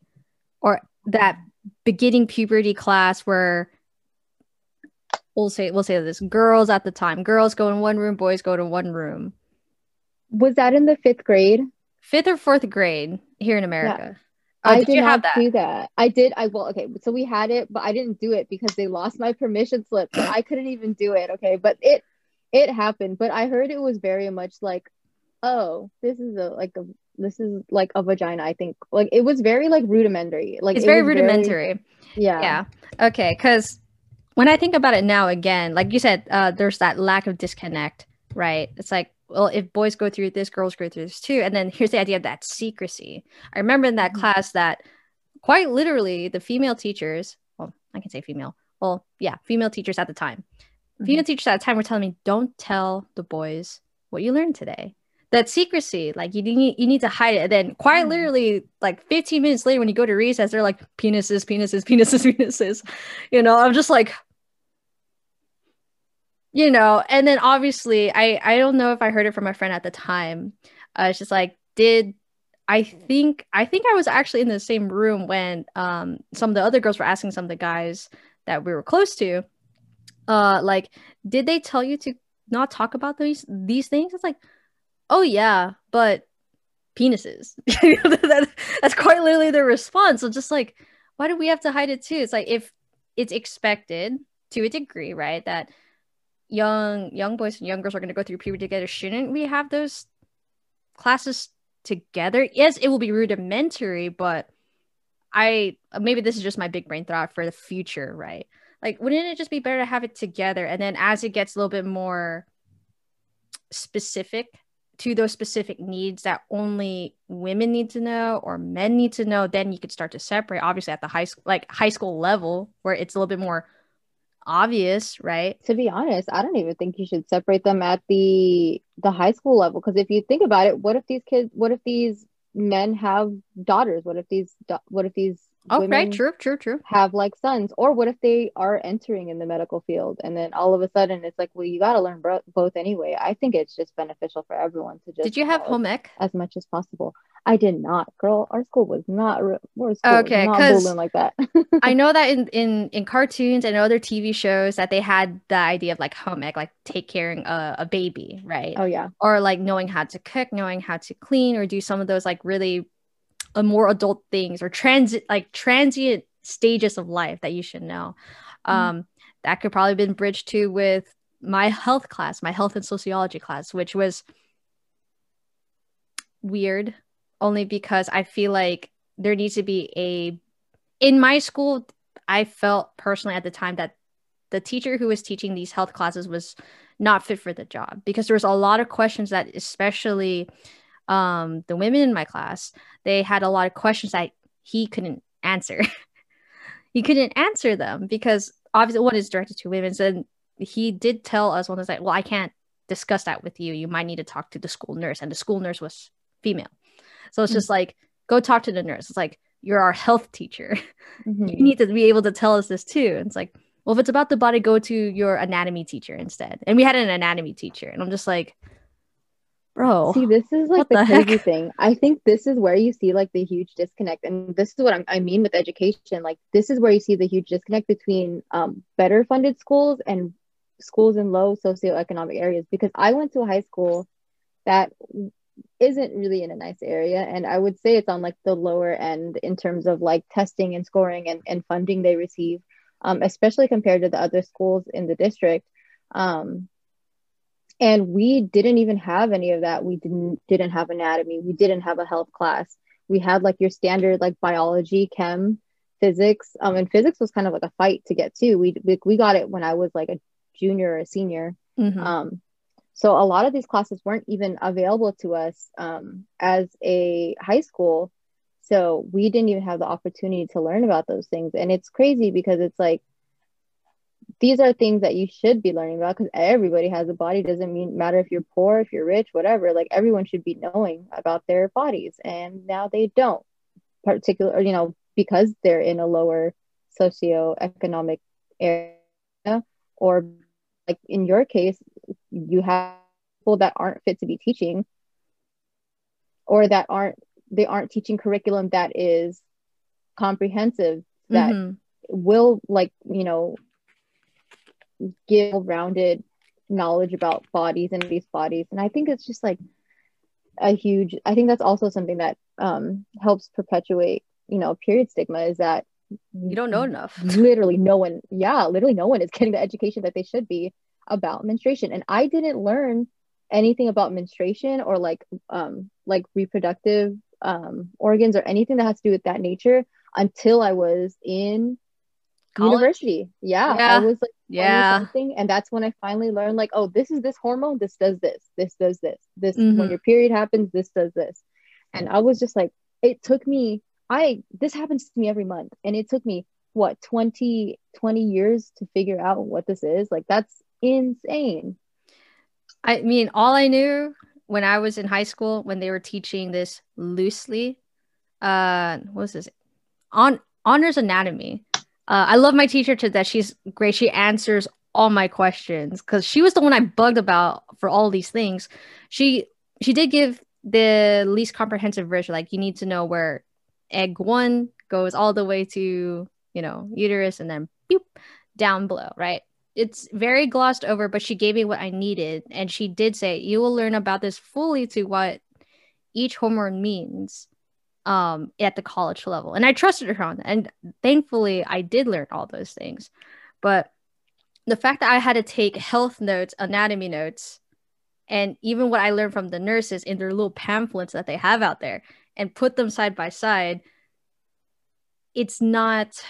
or that beginning puberty class where we'll say we'll say this girls at the time girls go in one room boys go to one room Was that in the fifth grade? fifth or fourth grade here in America. Oh, I did did you not have that? do that. I did. I well, okay. So we had it, but I didn't do it because they lost my permission slip. So I couldn't even do it. Okay, but it it happened. But I heard it was very much like, oh, this is a like a this is like a vagina. I think like it was very like rudimentary. Like It's it very rudimentary. yeah. yeah okay because when i think about it now again like you said uh, there's that lack of disconnect right it's like well if boys go through this girls go through this too. And then here's the idea of that secrecy. I remember in that Mhm. class that quite literally the female teachers well i can say female well yeah female teachers at the time. Female teachers at the time were telling me don't tell the boys what you learned today. That secrecy like you need you need to hide it. And then quite Mhm. literally like 15 minutes later when you go to recess they're like penises penises penises penises. You know i'm just like you know and then obviously i i don't know if i heard it from a friend at the time. Uh, it's just like did i think i think i was actually in the same room when um some of the other girls were asking some of the guys that we were close to uh like did they tell you to not talk about these these things? It's like oh yeah but penises. That, that's quite literally their response. So just like why do we have to hide it too? It's like if it's expected to a degree right that young young boys and young girls are going to go through puberty together shouldn't we have those classes together? Yes it will be rudimentary but i maybe this is just my big brain thought for the future right? Like wouldn't it just be better to have it together? And then as it gets a little bit more specific to those specific needs that only women need to know or men need to know then you could start to separate obviously at the high school like high school level where it's a little bit more obvious right To be honest, I don't even think you should separate them at the the high school level because if you think about it, what if these kids, what if these men have daughters? What if these what if these oh women true true true. have like sons or what if they are entering in the medical field and then all of a sudden it's like well you got to learn bro- both anyway. I think it's just beneficial for everyone to just did you have home ec? as much as possible. I did not girl. Our school was not re- school was Okay, not 'cause bullying like that. I know that in, in in cartoons and other TV shows that they had the idea of like home ec, like take caring a, a baby, right? oh yeah. Or like knowing how to cook, knowing how to clean, or do some of those like really uh, more adult things or transit like transient stages of life that you should know. Mhm. Um, that could probably been bridged to with my health class, my health and sociology class, which was weird only because I feel like there needs to be a in my school I felt personally at the time that the teacher who was teaching these health classes was not fit for the job because there was a lot of questions that especially um, the women in my class they had a lot of questions that he couldn't answer he couldn't answer them because obviously one is directed to women and he did tell us one was like well i can't discuss that with you you might need to talk to the school nurse and the school nurse was female so it's Mm. just like go talk to the nurse it's like you're our health teacher Mhm. you need to be able to tell us this too. And it's like, well, if it's about the body, go to your anatomy teacher instead. And we had an anatomy teacher, and I'm just like, bro, See, this is like the, the crazy thing. I think this is where you see like the huge disconnect, and this is what I'm, I mean with education. Like, this is where you see the huge disconnect between um, better funded schools and schools in low socioeconomic areas. Because I went to a high school that isn't really in a nice area, and I would say it's on like the lower end in terms of like testing and scoring and, and funding they receive, um, especially compared to the other schools in the district. Um, and we didn't even have any of that. We didn't didn't have anatomy. We didn't have a health class. We had like your standard like biology chem physics. Um and physics was kind of like a fight to get to. We we, we got it when i was like a junior or a senior. Mhm. um so a lot of these classes weren't even available to us um as a high school. So we didn't even have the opportunity to learn about those things. And it's crazy because it's like these are things that you should be learning about because everybody has a body doesn't mean matter if you're poor if you're rich whatever like everyone should be knowing about their bodies and now they don't particular you know because they're in a lower socioeconomic area or like in your case you have people that aren't fit to be teaching or that aren't they aren't teaching curriculum that is comprehensive that mm-hmm. will like you know give rounded knowledge about bodies and these bodies. And i think it's just like a huge i think that's also something that um, helps perpetuate you know period stigma is that you don't know enough. literally no one yeah literally no one is getting the education that they should be about menstruation. And i didn't learn anything about menstruation or like um like reproductive um organs or anything that has to do with that nature until i was in College? university. Yeah, yeah, i was like yeah. something and that's when i finally learned like oh this is this hormone this does this this does this this mm-hmm. when your period happens this does this. And i was just like it took me i this happens to me every month and it took me what 20 20 years to figure out what this is? Like that's insane. I mean all i knew when i was in high school when they were teaching this loosely uh what was this? On honors anatomy uh, I love my teacher to that. She's great. She answers all my questions because she was the one I bugged about for all these things. She she did give the least comprehensive version. Like you need to know where egg one goes all the way to you know uterus and then down below, right? It's very glossed over, but she gave me what I needed, and she did say you will learn about this fully to what each hormone means um, at the college level. And I trusted her on that. And thankfully, I did learn all those things. But the fact that I had to take health notes, anatomy notes, and even what I learned from the nurses in their little pamphlets that they have out there and put them side by side, it's not,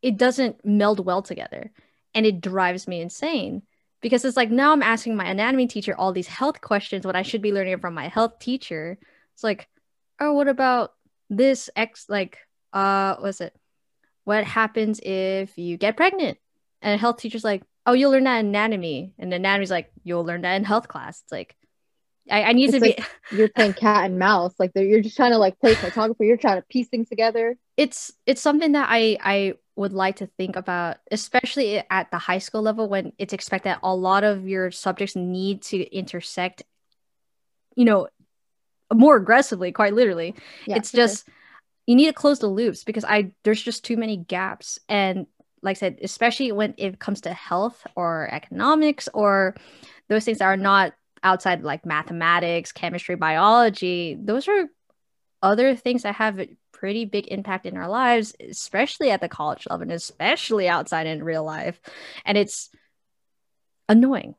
it doesn't meld well together. And it drives me insane because it's like now I'm asking my anatomy teacher all these health questions when I should be learning from my health teacher. It's like, oh, what about this X like uh was it what happens if you get pregnant? And a health teacher's like, oh, you'll learn that in anatomy. And anatomy's like, you'll learn that in health class. It's like, I, I need it's to like be. you're playing cat and mouse. Like you're just trying to like play photographer. You're trying to piece things together. It's it's something that I I would like to think about, especially at the high school level when it's expected that a lot of your subjects need to intersect. You know, more aggressively, quite literally. Yeah, it's just sure. you need to close the loops because I there's just too many gaps. And like I said, especially when it comes to health or economics or those things that are not outside like mathematics, chemistry, biology, those are other things that have a pretty big impact in our lives, especially at the college level and especially outside in real life. And it's annoying.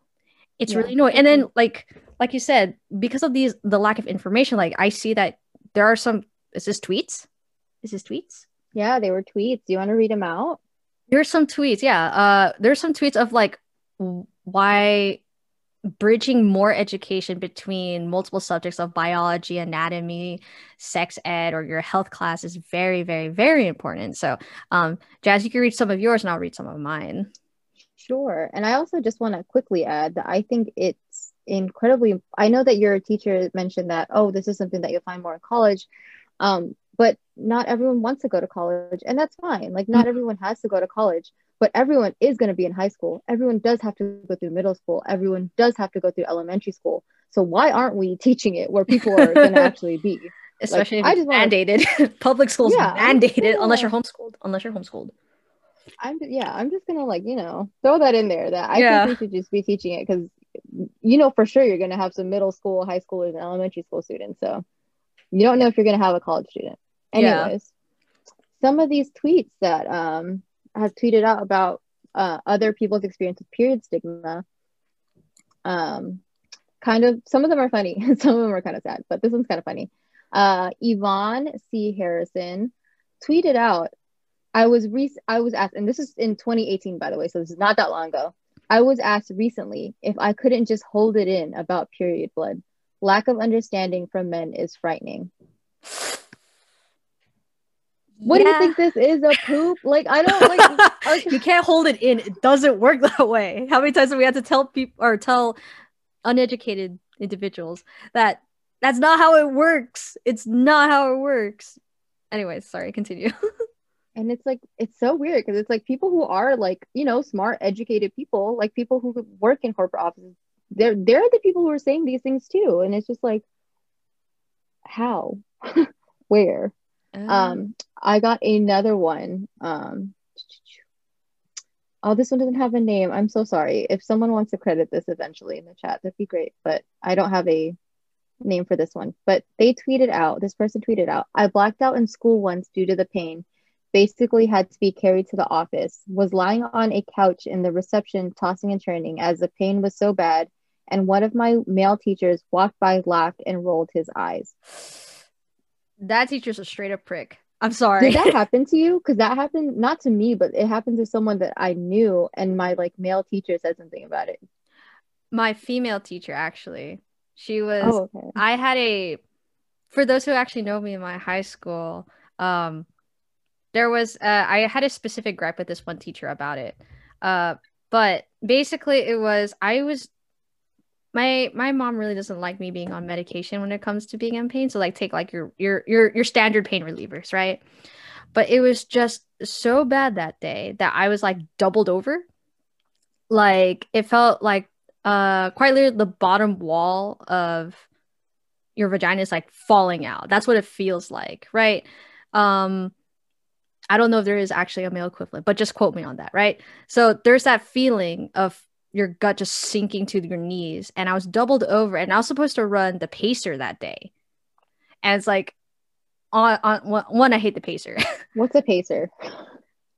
It's yeah. really annoying. And then like like you said, because of these the lack of information, like I see that there are some is this tweets? Is this tweets? Yeah, they were tweets. Do you want to read them out? There's some tweets, yeah. Uh there's some tweets of like why bridging more education between multiple subjects of biology, anatomy, sex ed, or your health class is very, very, very important. So, um, Jas, you can read some of yours and I'll read some of mine. Sure. And I also just want to quickly add that I think it's incredibly i know that your teacher mentioned that oh this is something that you'll find more in college um, but not everyone wants to go to college and that's fine. Like not mm-hmm. everyone has to go to college but everyone is going to be in high school. Everyone does have to go through middle school. Everyone does have to go through elementary school. So why aren't we teaching it where people are going to actually be? Especially like, if it's mandated wanna... public schools yeah, mandated unless you're homeschooled unless you're homeschooled I'm yeah, I'm just gonna like you know throw that in there that I yeah. think we should just be teaching it because you know for sure you're to have some middle school, high schoolers, and elementary school students. So you don't know if you're to have a college student. Anyways, yeah. some of these tweets that um, have tweeted out about uh, other people's experience with period stigma, um, kind of some of them are funny, some of them are kind of sad, but this one's kind of funny. Uh, Yvonne C. Harrison tweeted out, "I was re- I was asked, and this is in 2018, by the way, so this is not that long ago. I was asked recently if I couldn't just hold it in about period blood. Lack of understanding from men is frightening. what do you think this is a poop? Like I don't like. You can't hold it in. It doesn't work that way. How many times have we had to tell people or tell uneducated individuals that that's not how it works. It's not how it works. Anyways, sorry, continue. and it's like it's so weird because it's like people who are like you know smart educated people like people who work in corporate offices they're they're the people who are saying these things too. And it's just like how? Where? Um, um i got another one um oh this one doesn't have a name. I'm so sorry. If someone wants to credit this eventually in the chat that'd be great but i don't have a name for this one. But they tweeted out this person tweeted out i blacked out in school once due to the pain basically had to be carried to the office was lying on a couch in the reception tossing and turning as the pain was so bad and one of my male teachers walked by, laughed, and rolled his eyes. That teacher's a straight up prick. I'm sorry. Did that happen to you? Because that happened not to me, but it happened to someone that I knew, and my like male teacher said something about it. My female teacher, actually, she was. Oh, okay. I had a. For those who actually know me in my high school, um, there was uh, I had a specific gripe with this one teacher about it. Uh, but basically, it was I was my my mom really doesn't like me being on medication when it comes to being in pain. So like take like your your your your standard pain relievers, right? But it was just so bad that day that I was like doubled over. Like it felt like uh quite literally the bottom wall of your vagina is like falling out. That's what it feels like, right? Um I don't know if there is actually a male equivalent, but just quote me on that, right? So there's that feeling of your gut just sinking to your knees. And I was doubled over, and I was supposed to run the pacer that day. And it's like, on, on one, I hate the pacer. What's a pacer?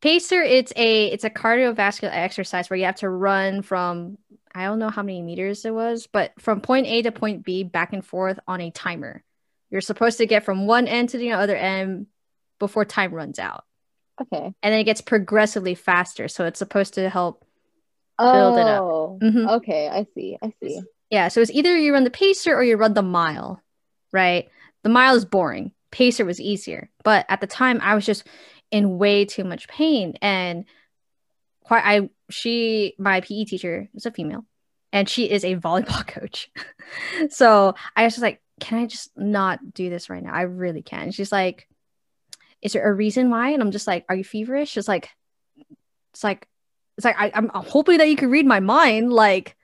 Pacer, it's a it's a cardiovascular exercise where you have to run from I don't know how many meters it was, but from point A to point B back and forth on a timer. You're supposed to get from one end to the other end before time runs out. Okay. And then it gets progressively faster. So it's supposed to help build it up. Oh, mm-hmm. Okay, I see. I see. Yeah, so it's either you run the pacer or you run the mile, right? The mile is boring. Pacer was easier, but at the time I was just in way too much pain, and quite I she my PE teacher is a female, and she is a volleyball coach, so I was just like, can I just not do this right now? I really can. And she's like, is there a reason why? And I'm just like, are you feverish? It's like, it's like it's like I, I'm hoping that you can read my mind. Like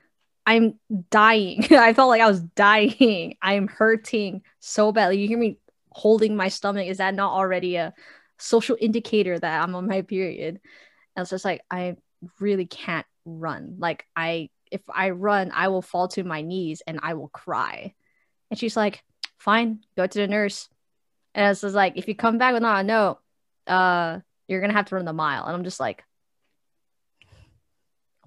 I'm dying. I felt like I was dying. I'm hurting so badly. You hear me holding my stomach. Is that not already a social indicator that I'm on my period? And it's just like I really can't run. Like I if I run, I will fall to my knees and I will cry. And she's like, fine, go to the nurse. And it's just like, if you come back with not a note, uh, you're gonna have to run the mile. And I'm just like,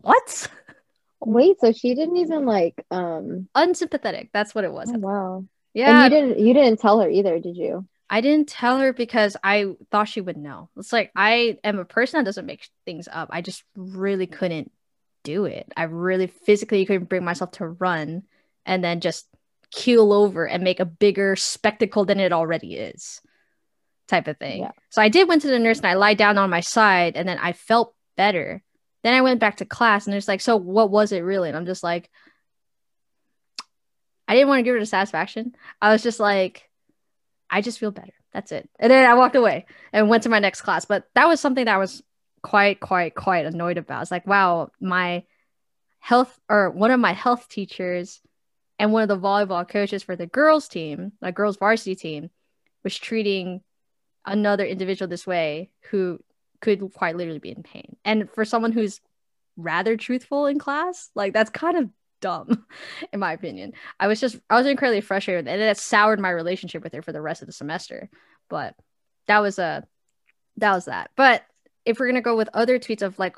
what? Wait, so she didn't even like um unsympathetic. That's what it was. Oh, wow. Yeah. And you didn't you didn't tell her either, did you? I didn't tell her because I thought she would know. It's like I am a person that doesn't make things up. I just really couldn't do it. I really physically couldn't bring myself to run and then just keel over and make a bigger spectacle than it already is. Type of thing. Yeah. So I did went to the nurse and I lied down on my side and then I felt better. Then I went back to class and it's like, so what was it really? And I'm just like, I didn't want to give her the satisfaction. I was just like, I just feel better. That's it. And then I walked away and went to my next class. But that was something that I was quite, quite, quite annoyed about. It's like, wow, my health or one of my health teachers and one of the volleyball coaches for the girls team, the girls varsity team, was treating another individual this way who could quite literally be in pain. And for someone who's rather truthful in class, like that's kind of dumb, in my opinion. I was just I was incredibly frustrated, and it soured my relationship with her for the rest of the semester. But that was a that was that. But if we're gonna go with other tweets of like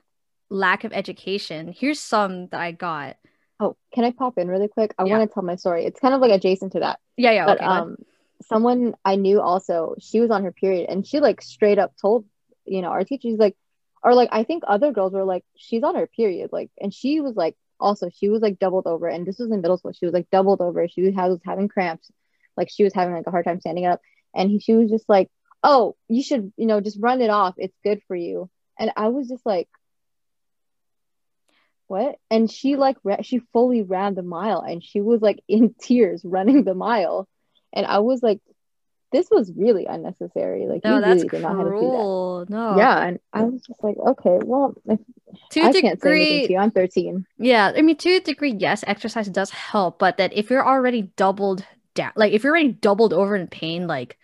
lack of education, here's some that I got. Oh, can I pop in really quick? I yeah. want to tell my story. It's kind of like adjacent to that. Yeah, yeah. But okay, um, someone I knew also, she was on her period, and she like straight up told you know, our teacher's like, or like, I think other girls were like, she's on her period. Like, and she was like, also, she was like doubled over. And this was in middle school. She was like doubled over. She was, was having cramps. Like, she was having like a hard time standing up. And he, she was just like, oh, you should, you know, just run it off. It's good for you. And I was just like, what? And she like she fully ran the mile and she was like in tears running the mile. And I was like, this was really unnecessary. Like No, you that's really did not have to do that. No. Yeah, and I was just like, okay, well, if, To I a can't say anything to you. I'm 13. Yeah, I mean, to a degree, yes, exercise does help, but that if you're already doubled down, like if you're already doubled over in pain, like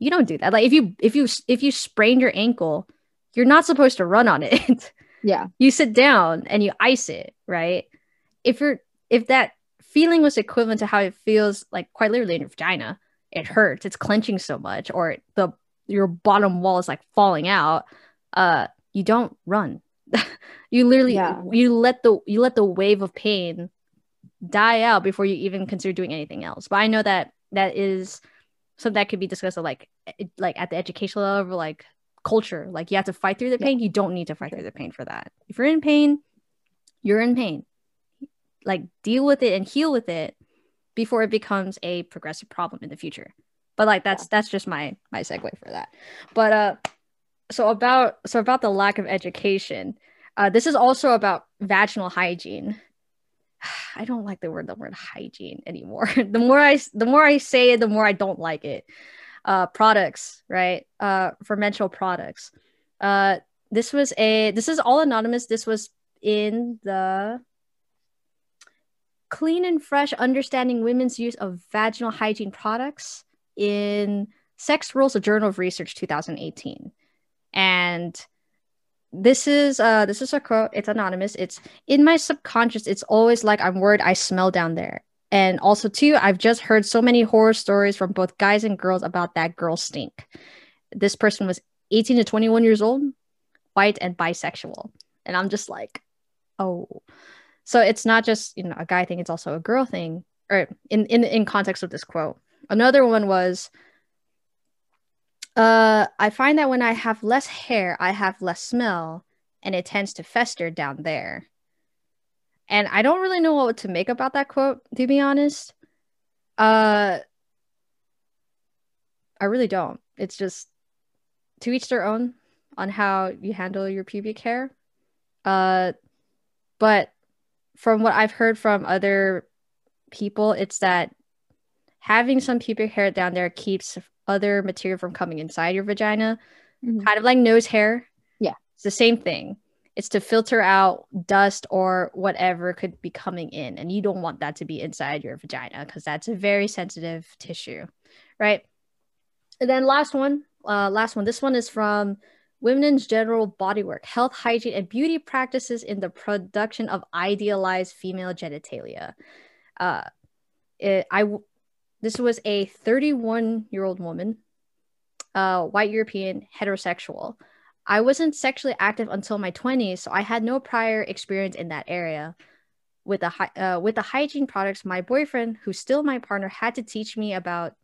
you don't do that. Like if you if you if you sprained your ankle, you're not supposed to run on it. Yeah, you sit down and you ice it, right? If you're if that feeling was equivalent to how it feels, like quite literally in your vagina, it hurts, it's clenching so much, or the your bottom wall is like falling out. Uh, you don't run. you literally Yeah. you let the you let the wave of pain die out before you even consider doing anything else. But I know that that is something that could be discussed at like like at the educational level, like culture. Like you have to fight through the pain. You don't need to fight through the pain for that. If you're in pain, you're in pain. Like deal with it and heal with it before it becomes a progressive problem in the future. But like that's that's just my my segue for that. But uh so about so about the lack of education. Uh this is also about vaginal hygiene. I don't like the word the word hygiene anymore. the more I the more I say it, the more I don't like it. Uh products, right? Uh for menstrual products. Uh this was a this is all anonymous. This was in the Clean and Fresh Understanding Women's Use of Vaginal Hygiene Products in Sex Roles, a Journal of Research 2018. And this is uh this is a quote, it's anonymous. It's in my subconscious, it's always like I'm worried I smell down there. And also too, I've just heard so many horror stories from both guys and girls about that girl stink. This person was 18 to 21 years old, white and bisexual. And I'm just like, oh. So it's not just, you know, a guy thing, it's also a girl thing. Or in in in context of this quote. Another one was uh I find that when I have less hair, I have less smell and it tends to fester down there. And I don't really know what to make about that quote, to be honest. Uh I really don't. It's just to each their own on how you handle your pubic hair. Uh but from what I've heard from other people, it's that having some pubic hair down there keeps other material from coming inside your vagina, Mhm. kind of like nose hair. Yeah. It's the same thing. It's to filter out dust or whatever could be coming in. And you don't want that to be inside your vagina because that's a very sensitive tissue, right? And then last one, uh, last one. This one is from Women's Genital Bodywork, Health, Hygiene, and Beauty Practices in the Production of Idealized Female Genitalia. Uh, it, I w- this was a 31 year old woman, uh, white European, heterosexual. I wasn't sexually active until my 20s, so I had no prior experience in that area. With the hy- uh, with the hygiene products, my boyfriend, who's still my partner, had to teach me about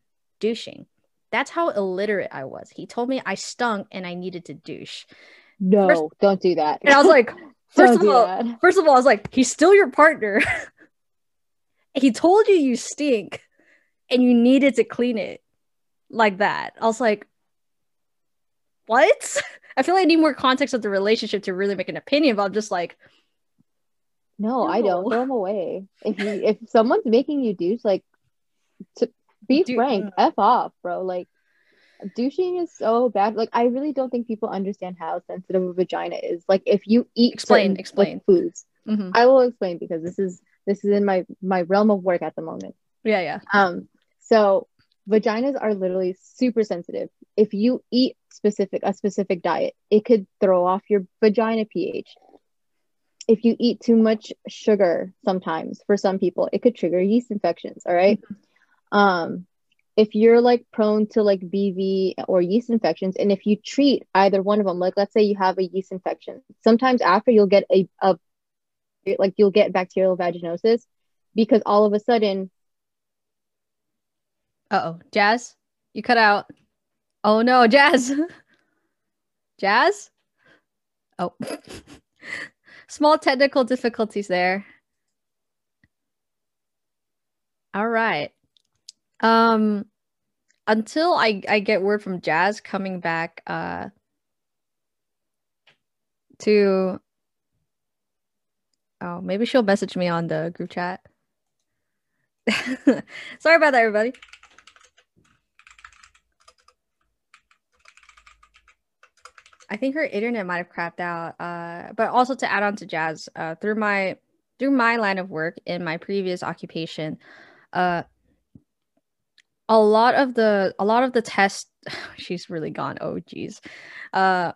douching. That's how illiterate I was. He told me I stunk and I needed to douche. No, First- don't do that. And I was like, first of all, that. first of all, I was like, he's still your partner. he told you you stink and you needed to clean it like that. I was like, what? I feel like I need more context of the relationship to really make an opinion, but I'm just like, No, I don't. Throw them away. If you if someone's making you douche, like to be Dou- frank, f off, bro. Like douching is so bad. Like I really don't think people understand how sensitive a vagina is. Like if you eat Explain, certain, like, explain. foods, mhm. I will explain because this is this is in my my realm of work at the moment. yeah, yeah. Um, so vaginas are literally super sensitive. If you eat specific a specific diet, it could throw off your vagina pH. If you eat too much sugar, sometimes for some people, it could trigger yeast infections. All right? Um, if you're like prone to like BV or yeast infections, and if you treat either one of them, like let's say you have a yeast infection, sometimes after you'll get a, a like you'll get bacterial vaginosis because all of a sudden Uh oh, Jas, you cut out. Oh no, Jas. Jas? Oh. Small technical difficulties there. All right. Um until I I get word from Jas coming back uh to oh maybe she'll message me on the group chat. Sorry about that, everybody. I think her internet might have crapped out. Uh, but also to add on to Jas, uh, through my through my line of work in my previous occupation, uh, a lot of the a lot of the tests. She's really gone. Oh geez, uh,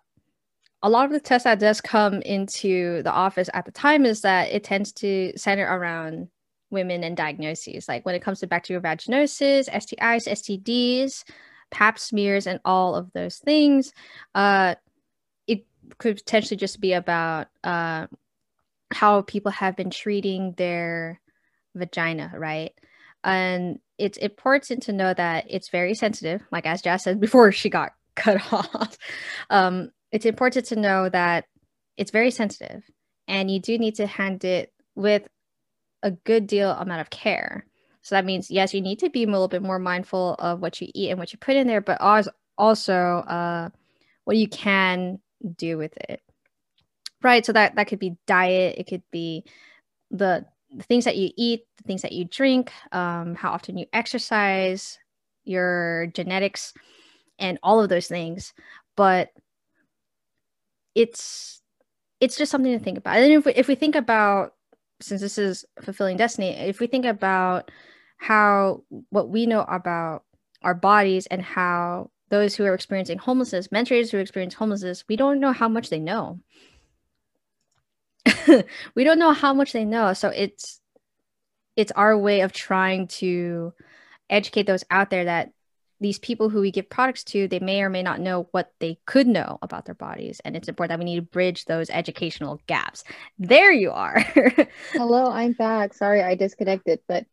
a lot of the tests that does come into the office at the time is that it tends to center around women and diagnoses. Like when it comes to bacterial vaginosis, STIs, STDs, pap smears, and all of those things. Uh, could potentially just be about uh, how people have been treating their vagina, right? And it's important to know that it's very sensitive, like as Jas said before she got cut off. um, it's important to know that it's very sensitive and you do need to handle it with a good deal amount of care. So that means, yes, you need to be a little bit more mindful of what you eat and what you put in there, but also uh, what you can do with it. Right so that that could be diet it could be the, the things that you eat the things that you drink um, how often you exercise your genetics and all of those things. But it's it's just something to think about. And if we, if we think about since this is fulfilling destiny if we think about how what we know about our bodies and how those who are experiencing homelessness, mentors who experience homelessness, we don't know how much they know. we don't know how much they know. So it's it's our way of trying to educate those out there that these people who we give products to, they may or may not know what they could know about their bodies. And it's important that we need to bridge those educational gaps. There you are. Hello, I'm back. Sorry I disconnected, but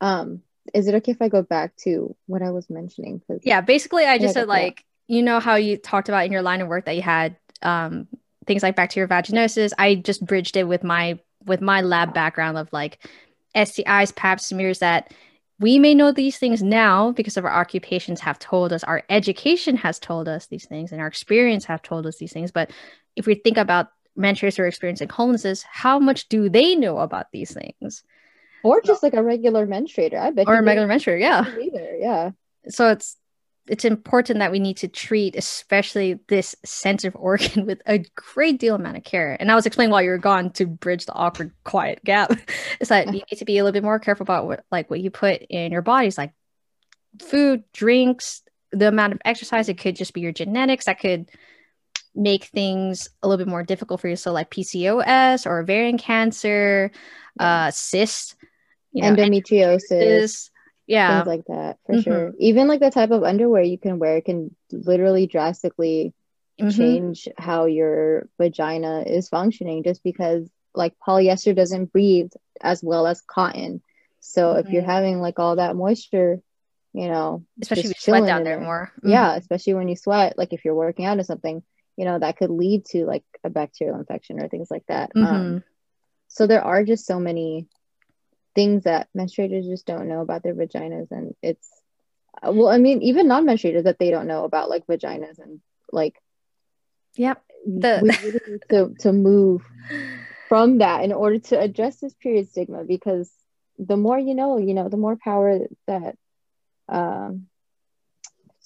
um is it okay if I go back to what I was mentioning? Yeah, basically, I just said like you know how you talked about in your line of work that you had um, things like bacterial vaginosis. I just bridged it with my with my lab background of like STIs, pap smears that we may know these things now because of our occupations have told us, our education has told us these things, and our experience have told us these things. But if we think about mentors who are experiencing homelessness, how much do they know about these things? Or just like a regular menstruator. I bet. Or a regular menstruator, yeah. Either, yeah. So it's it's important that we need to treat especially this sensitive organ with a great deal amount of care and i was explaining while you were gone to bridge the awkward quiet gap is that you need to be a little bit more careful about what like what you put in your bodies like food drinks the amount of exercise it could just be your genetics that could make things a little bit more difficult for you so like pcos or ovarian cancer uh cysts you know, endometriosis, yeah, things like that for mm-hmm. sure. Even like the type of underwear you can wear can literally drastically mm-hmm. change how your vagina is functioning, just because like polyester doesn't breathe as well as cotton. So mm-hmm. if you're mm-hmm. having like all that moisture, you know, especially if you sweat down there, there more, yeah, especially when you sweat, like if you're working out or something, you know, that could lead to like a bacterial infection or things like that. Um, mm-hmm. so there are just so many things that menstruators just don't know about their vaginas and it's uh, well i mean even non-menstruators that they don't know about like vaginas and like yep. the really to, to move from that in order to address this period stigma because the more you know you know the more power that um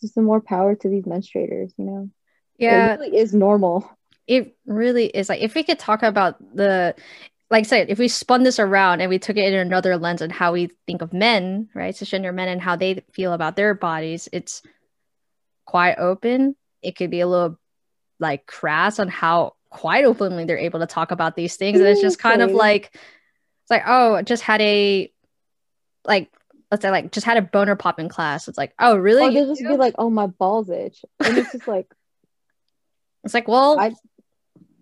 just the more power to these menstruators you know? Yeah. it really is normal. It really is. Like if we could talk about the like I said, if we spun this around and we took it in another lens on how we think of men, right, cisgender men and how they feel about their bodies, it's quite open. It could be a little like crass on how quite openly they're able to talk about these things. And it's just kind of like, it's like, oh, just had a, like, let's say, like, just had a boner pop in class. It's like, oh, really? Or they'll just be like, oh, my balls itch. And it's just like, it's like, well, I,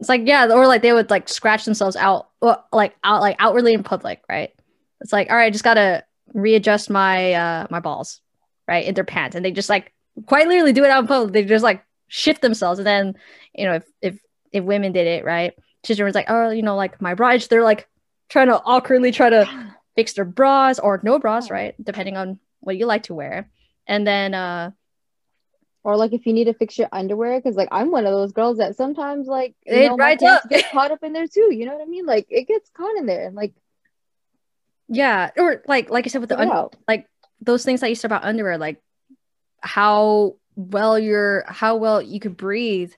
it's like yeah, or like they would like scratch themselves out, like out like outwardly in public, right? It's like all right, I just gotta readjust my uh my balls, right, in their pants, and they just like quite literally do it out in public. They just like shift themselves, and then you know if if if women did it, right, children was like oh you know like my bra, they're like trying to awkwardly try to fix their bras or no bras, right, depending on what you like to wear. And then uh or like if you need to fix your underwear, because like I'm one of those girls that sometimes like you It know, my pants up. get caught up in there too. You know what I mean? Like it gets caught in there, and like yeah, or like like I said with the un- like those things that you said about underwear, like how well you're how well you could breathe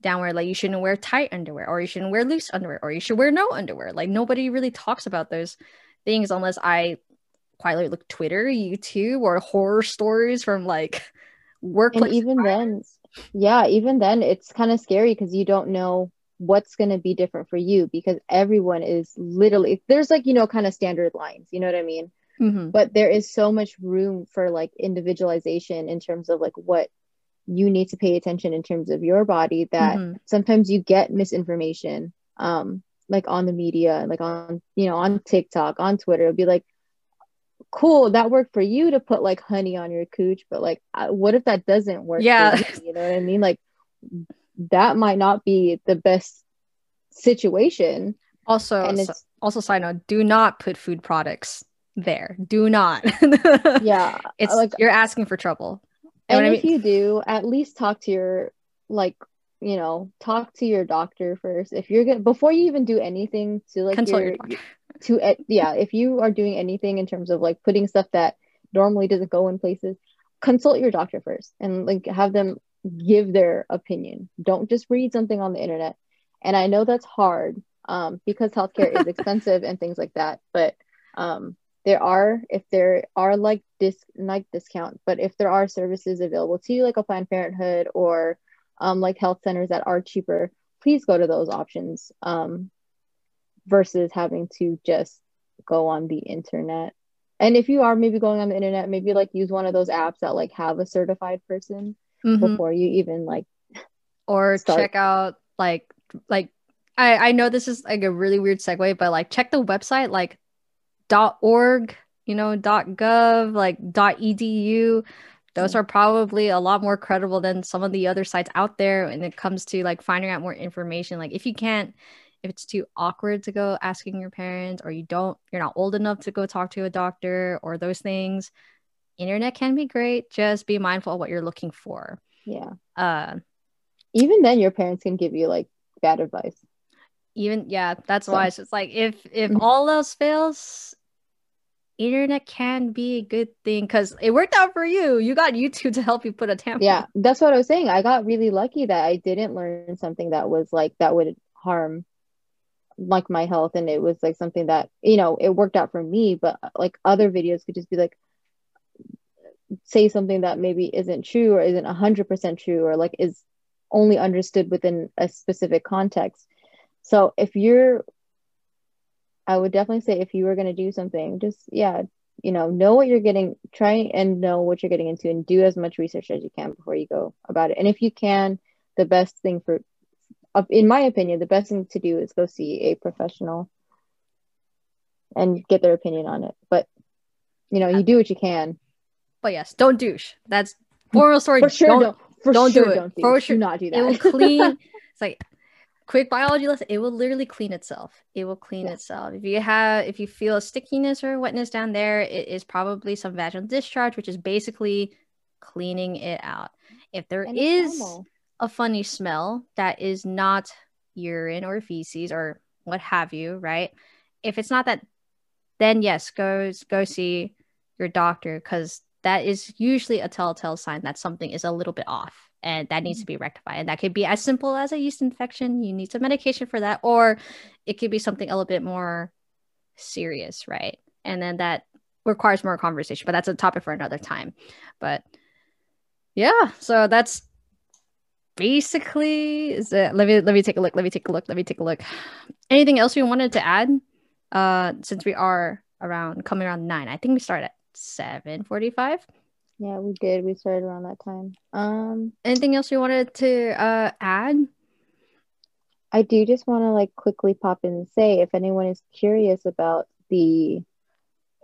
downward. Like you shouldn't wear tight underwear, or you shouldn't wear loose underwear, or you should wear no underwear. Like nobody really talks about those things unless I quietly look Twitter, YouTube, or horror stories from like and workplace. even then, yeah, even then, it's kind of scary because you don't know what's going to be different for you because everyone is literally there's like you know kind of standard lines. You know what I mean? Mhm. but there is so much room for like individualization in terms of like what you need to pay attention in terms of your body that Mhm. sometimes you get misinformation um like on the media like on you know on TikTok on Twitter it'll be like cool that worked for you to put like honey on your cooch but like what if that doesn't work Yeah. you? you know what I mean like that might not be the best situation Also, and it's also side note: do not put food products there. Do not. yeah it's like you're asking for trouble. You and I if mean? you do at least talk to your like you know talk to your doctor first if you're gonna before you even do anything to like Consult your, your doctor. To uh, yeah if you are doing anything in terms of like putting stuff that normally doesn't go in places consult your doctor first and like have them give their opinion. Don't just read something on the internet. And i know that's hard um, because healthcare is expensive and things like that but um, there are if there are like dis like discount but if there are services available to you like a planned parenthood or um, like health centers that are cheaper please go to those options. Um, versus having to just go on the internet and if you are maybe going on the internet maybe like use one of those apps that like have a certified person Mhm. before you even like Or start. check out like like I I know this is like a really weird segue, but like check the website like dot .org, you know, dot .gov, like dot .edu. Those are probably a lot more credible than some of the other sites out there when it comes to like finding out more information. Like if you can't if it's too awkward to go asking your parents or you don't you're not old enough to go talk to a doctor or those things, internet can be great. Just be mindful of what you're looking for. yeah Uh even then your parents can give you like bad advice even yeah that's So- why it's just like if if Mhm. all else fails internet can be a good thing because it worked out for you you got youtube to help you put a tampon yeah that's what i was saying i got really lucky that i didn't learn something that was like that would harm like my health and it was like something that you know it worked out for me but like other videos could just be like say something that maybe isn't true or isn't 100% true or like is only understood within a specific context. So if you're i would definitely say if you were going to do something just yeah you know know what you're getting try and know what you're getting into and do as much research as you can before you go about it. And if you can the best thing for in my opinion the best thing to do is go see a professional and get their opinion on it. But you know you do what you can. But yes don't douche. That's moral story. For sure don't, don't, for don't do it. don't do, For do sure. not do that. it will clean. It's like quick biology lesson. It will literally clean itself. It will clean Yeah. itself. If you have if you feel a stickiness or wetness down there it is probably some vaginal discharge which is basically cleaning it out. If there And is normal. A funny smell that is not urine or feces or what have you, right? If it's not that, then yes, go go see your doctor because that is usually a telltale sign that something is a little bit off and that needs to be rectified. And that could be as simple as a yeast infection. You need some medication for that, or it could be something a little bit more serious, right? And then that requires more conversation, but that's a topic for another time. But yeah, so that's basically is it let me let me take a look let me take a look let me take a look. Anything else you wanted to add? Uh since we are around coming around nine i think we start at 7 45 yeah we did. We started around that time. Um anything else you wanted to uh add? I do just want to like quickly pop in and say if anyone is curious about the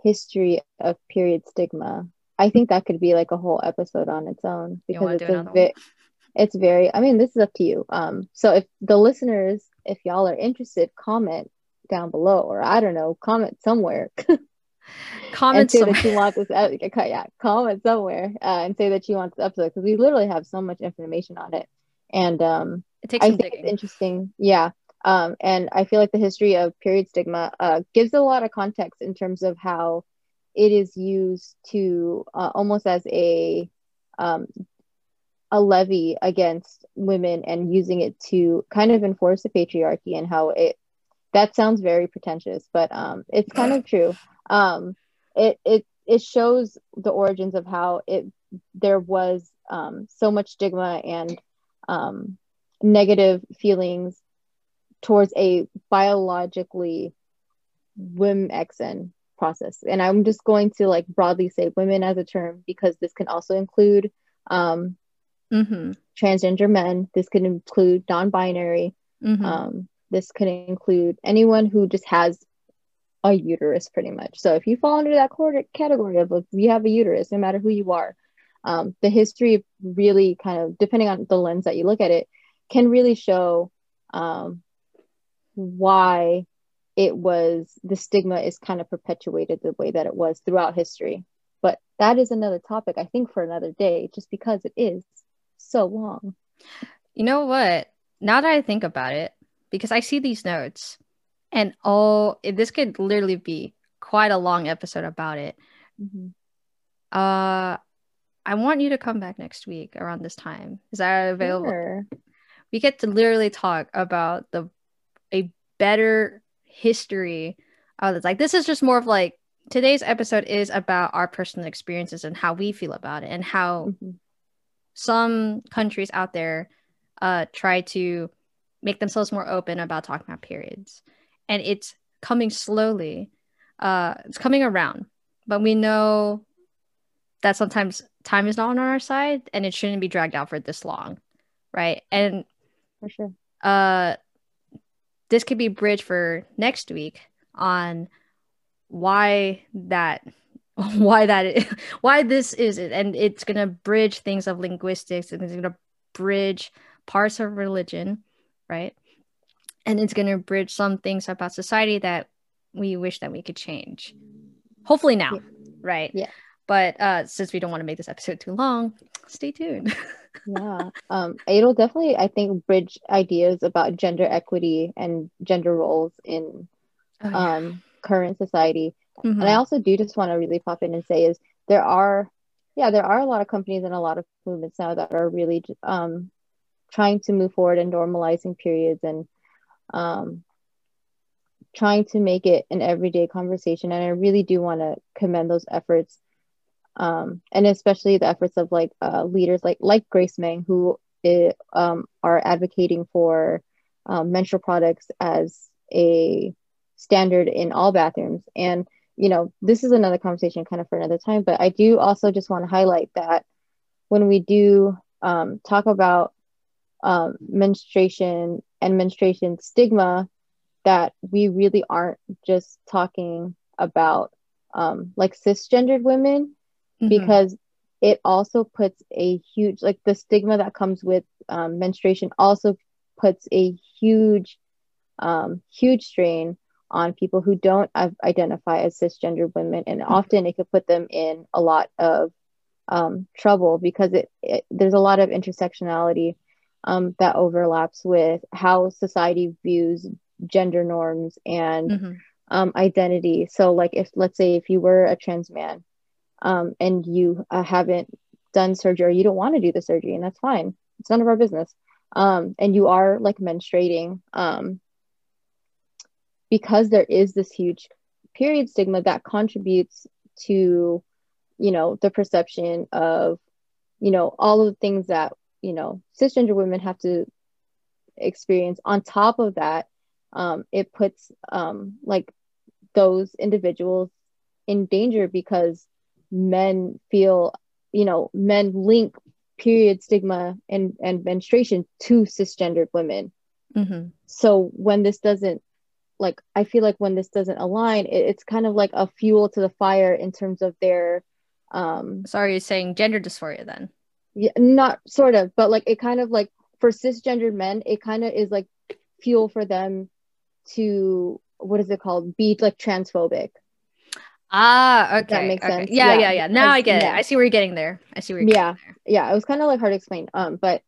history of period stigma, I think that could be like a whole episode on its own because it's a ve- it's very I mean this is up to you. Um so if the listeners if y'all are interested comment down below or I don't know comment somewhere comment and say somewhere. that you want this yeah comment somewhere uh, and say that you want this episode because we literally have so much information on it and um it takes i some think digging. it's interesting yeah um and i feel like the history of period stigma uh gives a lot of context in terms of how it is used to uh, almost as a um a levy against women and using it to kind of enforce the patriarchy and how it that sounds very pretentious but um it's kind of true. Um it it it shows the origins of how it there was um so much stigma and um negative feelings towards a biologically women xn process. And i'm just going to like broadly say women as a term because this can also include um mm-hmm. transgender men. This could include non-binary. Mm-hmm. Um, this could include anyone who just has a uterus, pretty much. So if you fall under that category of if you have a uterus, no matter who you are, um, the history really kind of, depending on the lens that you look at it, can really show um, why it was the stigma is kind of perpetuated the way that it was throughout history. But that is another topic, I think, for another day, just because it is so long. You know what? Now that I think about it, because I see these notes, and oh, this could literally be quite a long episode about it. Mm-hmm. Uh, I want you to come back next week around this time. Is that available? Sure. We get to literally talk about the a better history of this. Like this is just more of like today's episode is about our personal experiences and how we feel about it and how Mm-hmm. Some countries out there uh try to make themselves more open about talking about periods. And it's coming slowly uh it's coming around. But we know that sometimes time is not on our side and it shouldn't be dragged out for this long right? And For sure. uh this could be bridge for next week on why that why that is, why this is it and it's going to bridge things of linguistics and it's going to bridge parts of religion right and it's going to bridge some things about society that we wish that we could change hopefully now Yeah. right Yeah. but uh since we don't want to make this episode too long stay tuned yeah. Um, it'll definitely, I think, bridge ideas about gender equity and gender roles in Oh, yeah. um, current society. Mhm. And I also do just want to really pop in and say is there are, yeah, there are a lot of companies and a lot of movements now that are really um, trying to move forward and normalizing periods and um, trying to make it an everyday conversation. And I really do want to commend those efforts. Um, and especially the efforts of like uh, leaders like like Grace Meng who i- um, are advocating for um, menstrual products as a standard in all bathrooms. And you know, this is another conversation kind of for another time. But I do also just want to highlight that when we do um, talk about um, menstruation and menstruation stigma, that we really aren't just talking about um, like cisgendered women Mhm. because it also puts a huge like the stigma that comes with um, menstruation also puts a huge um, huge strain on people who don't identify as cisgendered women and often it could put them in a lot of um, trouble because it, it there's a lot of intersectionality um, that overlaps with how society views gender norms and Mhm. um, identity. So, like, if let's say if you were a trans man um, and you uh, haven't done surgery or you don't want to do the surgery, and that's fine, it's none of our business. Um, and you are like menstruating, um, because there is this huge period stigma that contributes to, you know, the perception of, you know, all of the things that you know cisgender women have to experience. On top of that, um, it puts um, like those individuals in danger because men feel you know men link period stigma and and menstruation to cisgendered women Mhm. so when this doesn't like i feel like when this doesn't align it, it's kind of like a fuel to the fire in terms of their um sorry you're saying gender dysphoria then yeah, not sort of but like it kind of like for cisgendered men it kind of is like fuel for them to what is it called be like transphobic Ah, okay. that makes okay. sense. Yeah, Yeah, yeah, yeah. Now I because- get it. I see where you're getting there. I see where you're Yeah. getting there. yeah, it was kind of like hard to explain. Um, but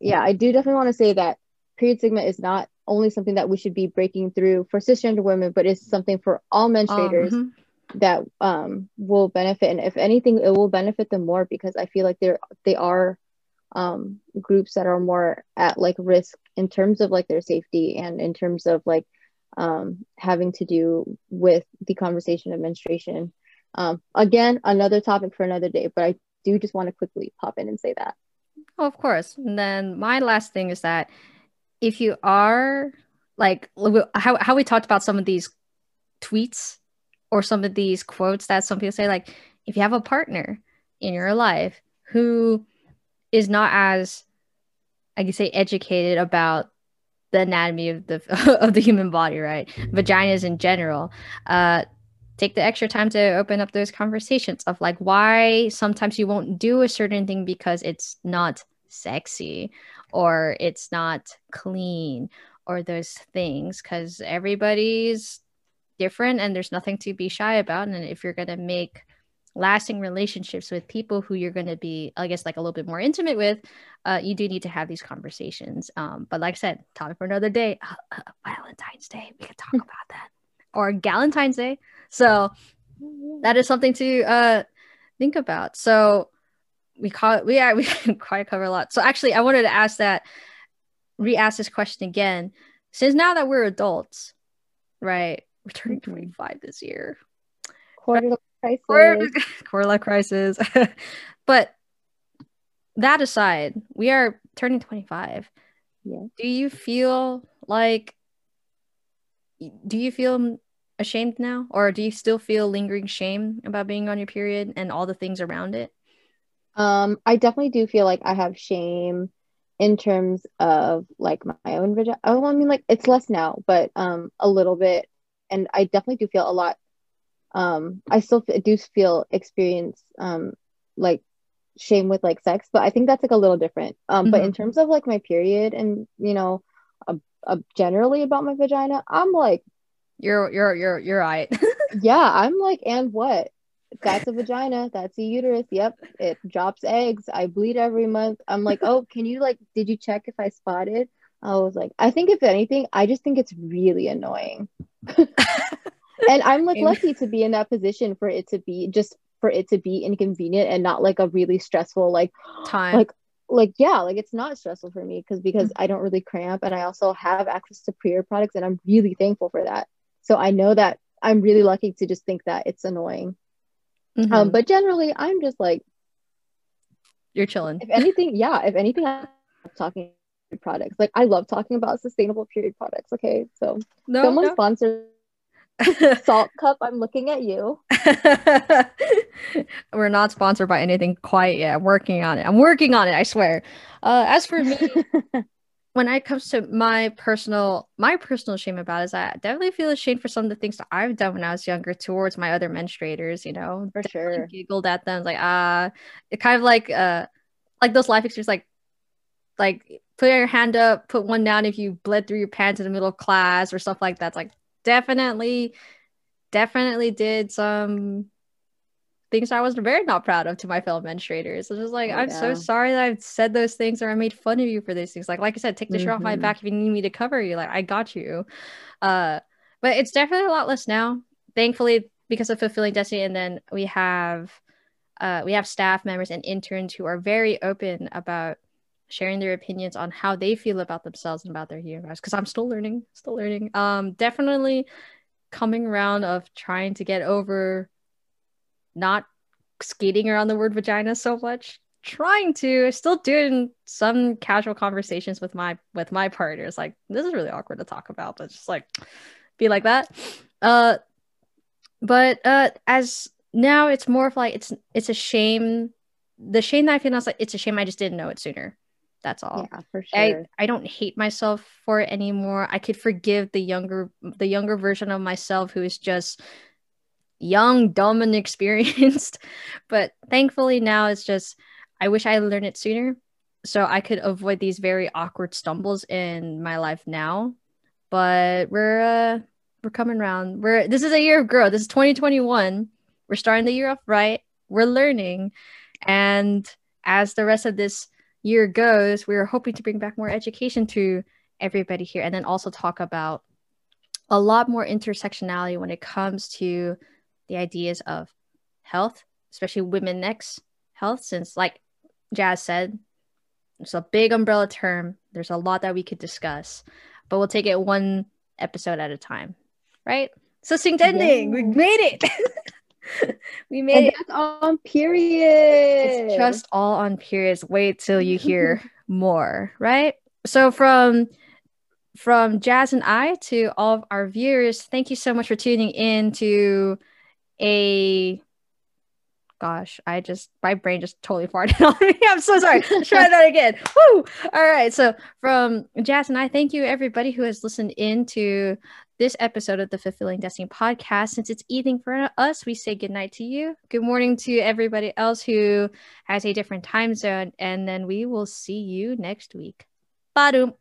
yeah, I do definitely want to say that period stigma is not only something that we should be breaking through for cisgender women, but it's something for all menstruators Um, that um will benefit. And if anything, it will benefit them more because I feel like they're they are um groups that are more at like risk in terms of like their safety and in terms of like um having to do with the conversation of menstruation. Um, again, another topic for another day, but I do just want to quickly pop in and say that. Oh, of course. And then my last thing is that if you are like how how we talked about some of these tweets or some of these quotes that some people say, like if you have a partner in your life who is not as I can say educated about the anatomy of the of the human body, right? Vaginas in general. Uh take the extra time to open up those conversations of like why sometimes you won't do a certain thing because it's not sexy or it's not clean or those things because everybody's different and there's nothing to be shy about. And if you're going to make lasting relationships with people who you're going to be i guess like a little bit more intimate with uh, you do need to have these conversations. Um, but like i said topic for another day. Uh, uh, valentine's day. We could talk about that. Or galentine's day. So that is something to uh think about. So we call it, we are we quite cover a lot. So actually i wanted to ask that re-ask this question again. Since now that we're adults right we're turning Mhm. 25 this year. Quarter life crisis. quarter, quarter life crisis. But that aside we are turning 25 Yeah. do you feel like do you feel ashamed now? Or do you still feel lingering shame about being on your period and all the things around it Um, I definitely do feel like I have shame in terms of like my own vagina. Oh, I mean, like it's less now, but um, a little bit, and I definitely do feel a lot. Um, I still f- do feel experience um like shame with like sex, but I think that's like a little different. Um, but in terms of like my period and you know, uh, uh, generally about my vagina, I'm like, you're you're you're you're right yeah, I'm like, and what? That's a vagina. That's a uterus. Yep. It drops eggs. I bleed every month. I'm like, oh, can you like, did you check if I spotted? I was like, I think if anything, I just think it's really annoying. and I'm like lucky to be in that position for it to be just for it to be inconvenient and not like a really stressful, like, time like, like yeah, like it's not stressful for me because because I don't really cramp and I also have access to period products and I'm really thankful for that. So I know that I'm really lucky to just think that it's annoying. Mhm. Um, but generally, I'm just like, you're chilling if anything, yeah, if anything, I'm talking about products. Like, I love talking about sustainable period products. Okay, so no, someone no. Saalt Cup. I'm looking at you. We're not sponsored by anything quite yet. I'm working on it. I'm working on it, I swear. Uh, as for me, when it comes to my personal my personal shame about it is I definitely feel ashamed for some of the things that I've done when I was younger towards my other menstruators, you know. For Definitely sure. Giggled at them, like ah it kind of like uh like those life experiences like like put your hand up, put one down if you bled through your pants in the middle of class or stuff like that. It's like definitely definitely did some things I was very not proud of to my fellow menstruators. It's just like, Oh, I'm so sorry that I've said those things or I made fun of you for these things. Like, like I said, take the shirt off my Mhm. back if you need me to cover you. Like, I got you. Uh, but it's definitely a lot less now, thankfully, because of fulfilling destiny. And then we have, uh, we have staff members and interns who are very open about sharing their opinions on how they feel about themselves and about their universe. Because I'm still learning, still learning. Um, definitely coming around of trying to get over not skating around the word vagina so much. Trying to still doing some casual conversations with my with my partners. Like this is really awkward to talk about but just like be like that. Uh but uh as now it's more of like it's it's a shame. The shame that i feel now is like it's a shame i just didn't know it sooner. That's all. Yeah, for sure. I I don't hate myself for it anymore. I could forgive the younger the younger version of myself who is just young, dumb, and experienced. but thankfully now it's just I wish I learned it sooner so I could avoid these very awkward stumbles in my life now. But we're uh We're coming around. We're this is a year of growth. This is 2021. We're starting the year off right. We're learning. And as the rest of this year goes, we're hoping to bring back more education to everybody here and then also talk about a lot more intersectionality when it comes to the ideas of health, especially women next health, since like Jas said, it's a big umbrella term. There's a lot that we could discuss, but we'll take it one episode at a time, right? Succinct ending. Yeah. We made it. we made and it. That's on period. It's just all on periods. Wait till you hear more, right? So from from Jas and I to all of our viewers, thank you so much for tuning in to a gosh, I just my brain just totally farted on me. I'm so sorry. Let's try that again. Woo! All right. So from Jas and I, thank you everybody who has listened in to this episode of the Fulfilling Destiny podcast. Since it's evening for us, we say good night to you. Good morning to everybody else who has a different time zone, and then we will see you next week. Badum.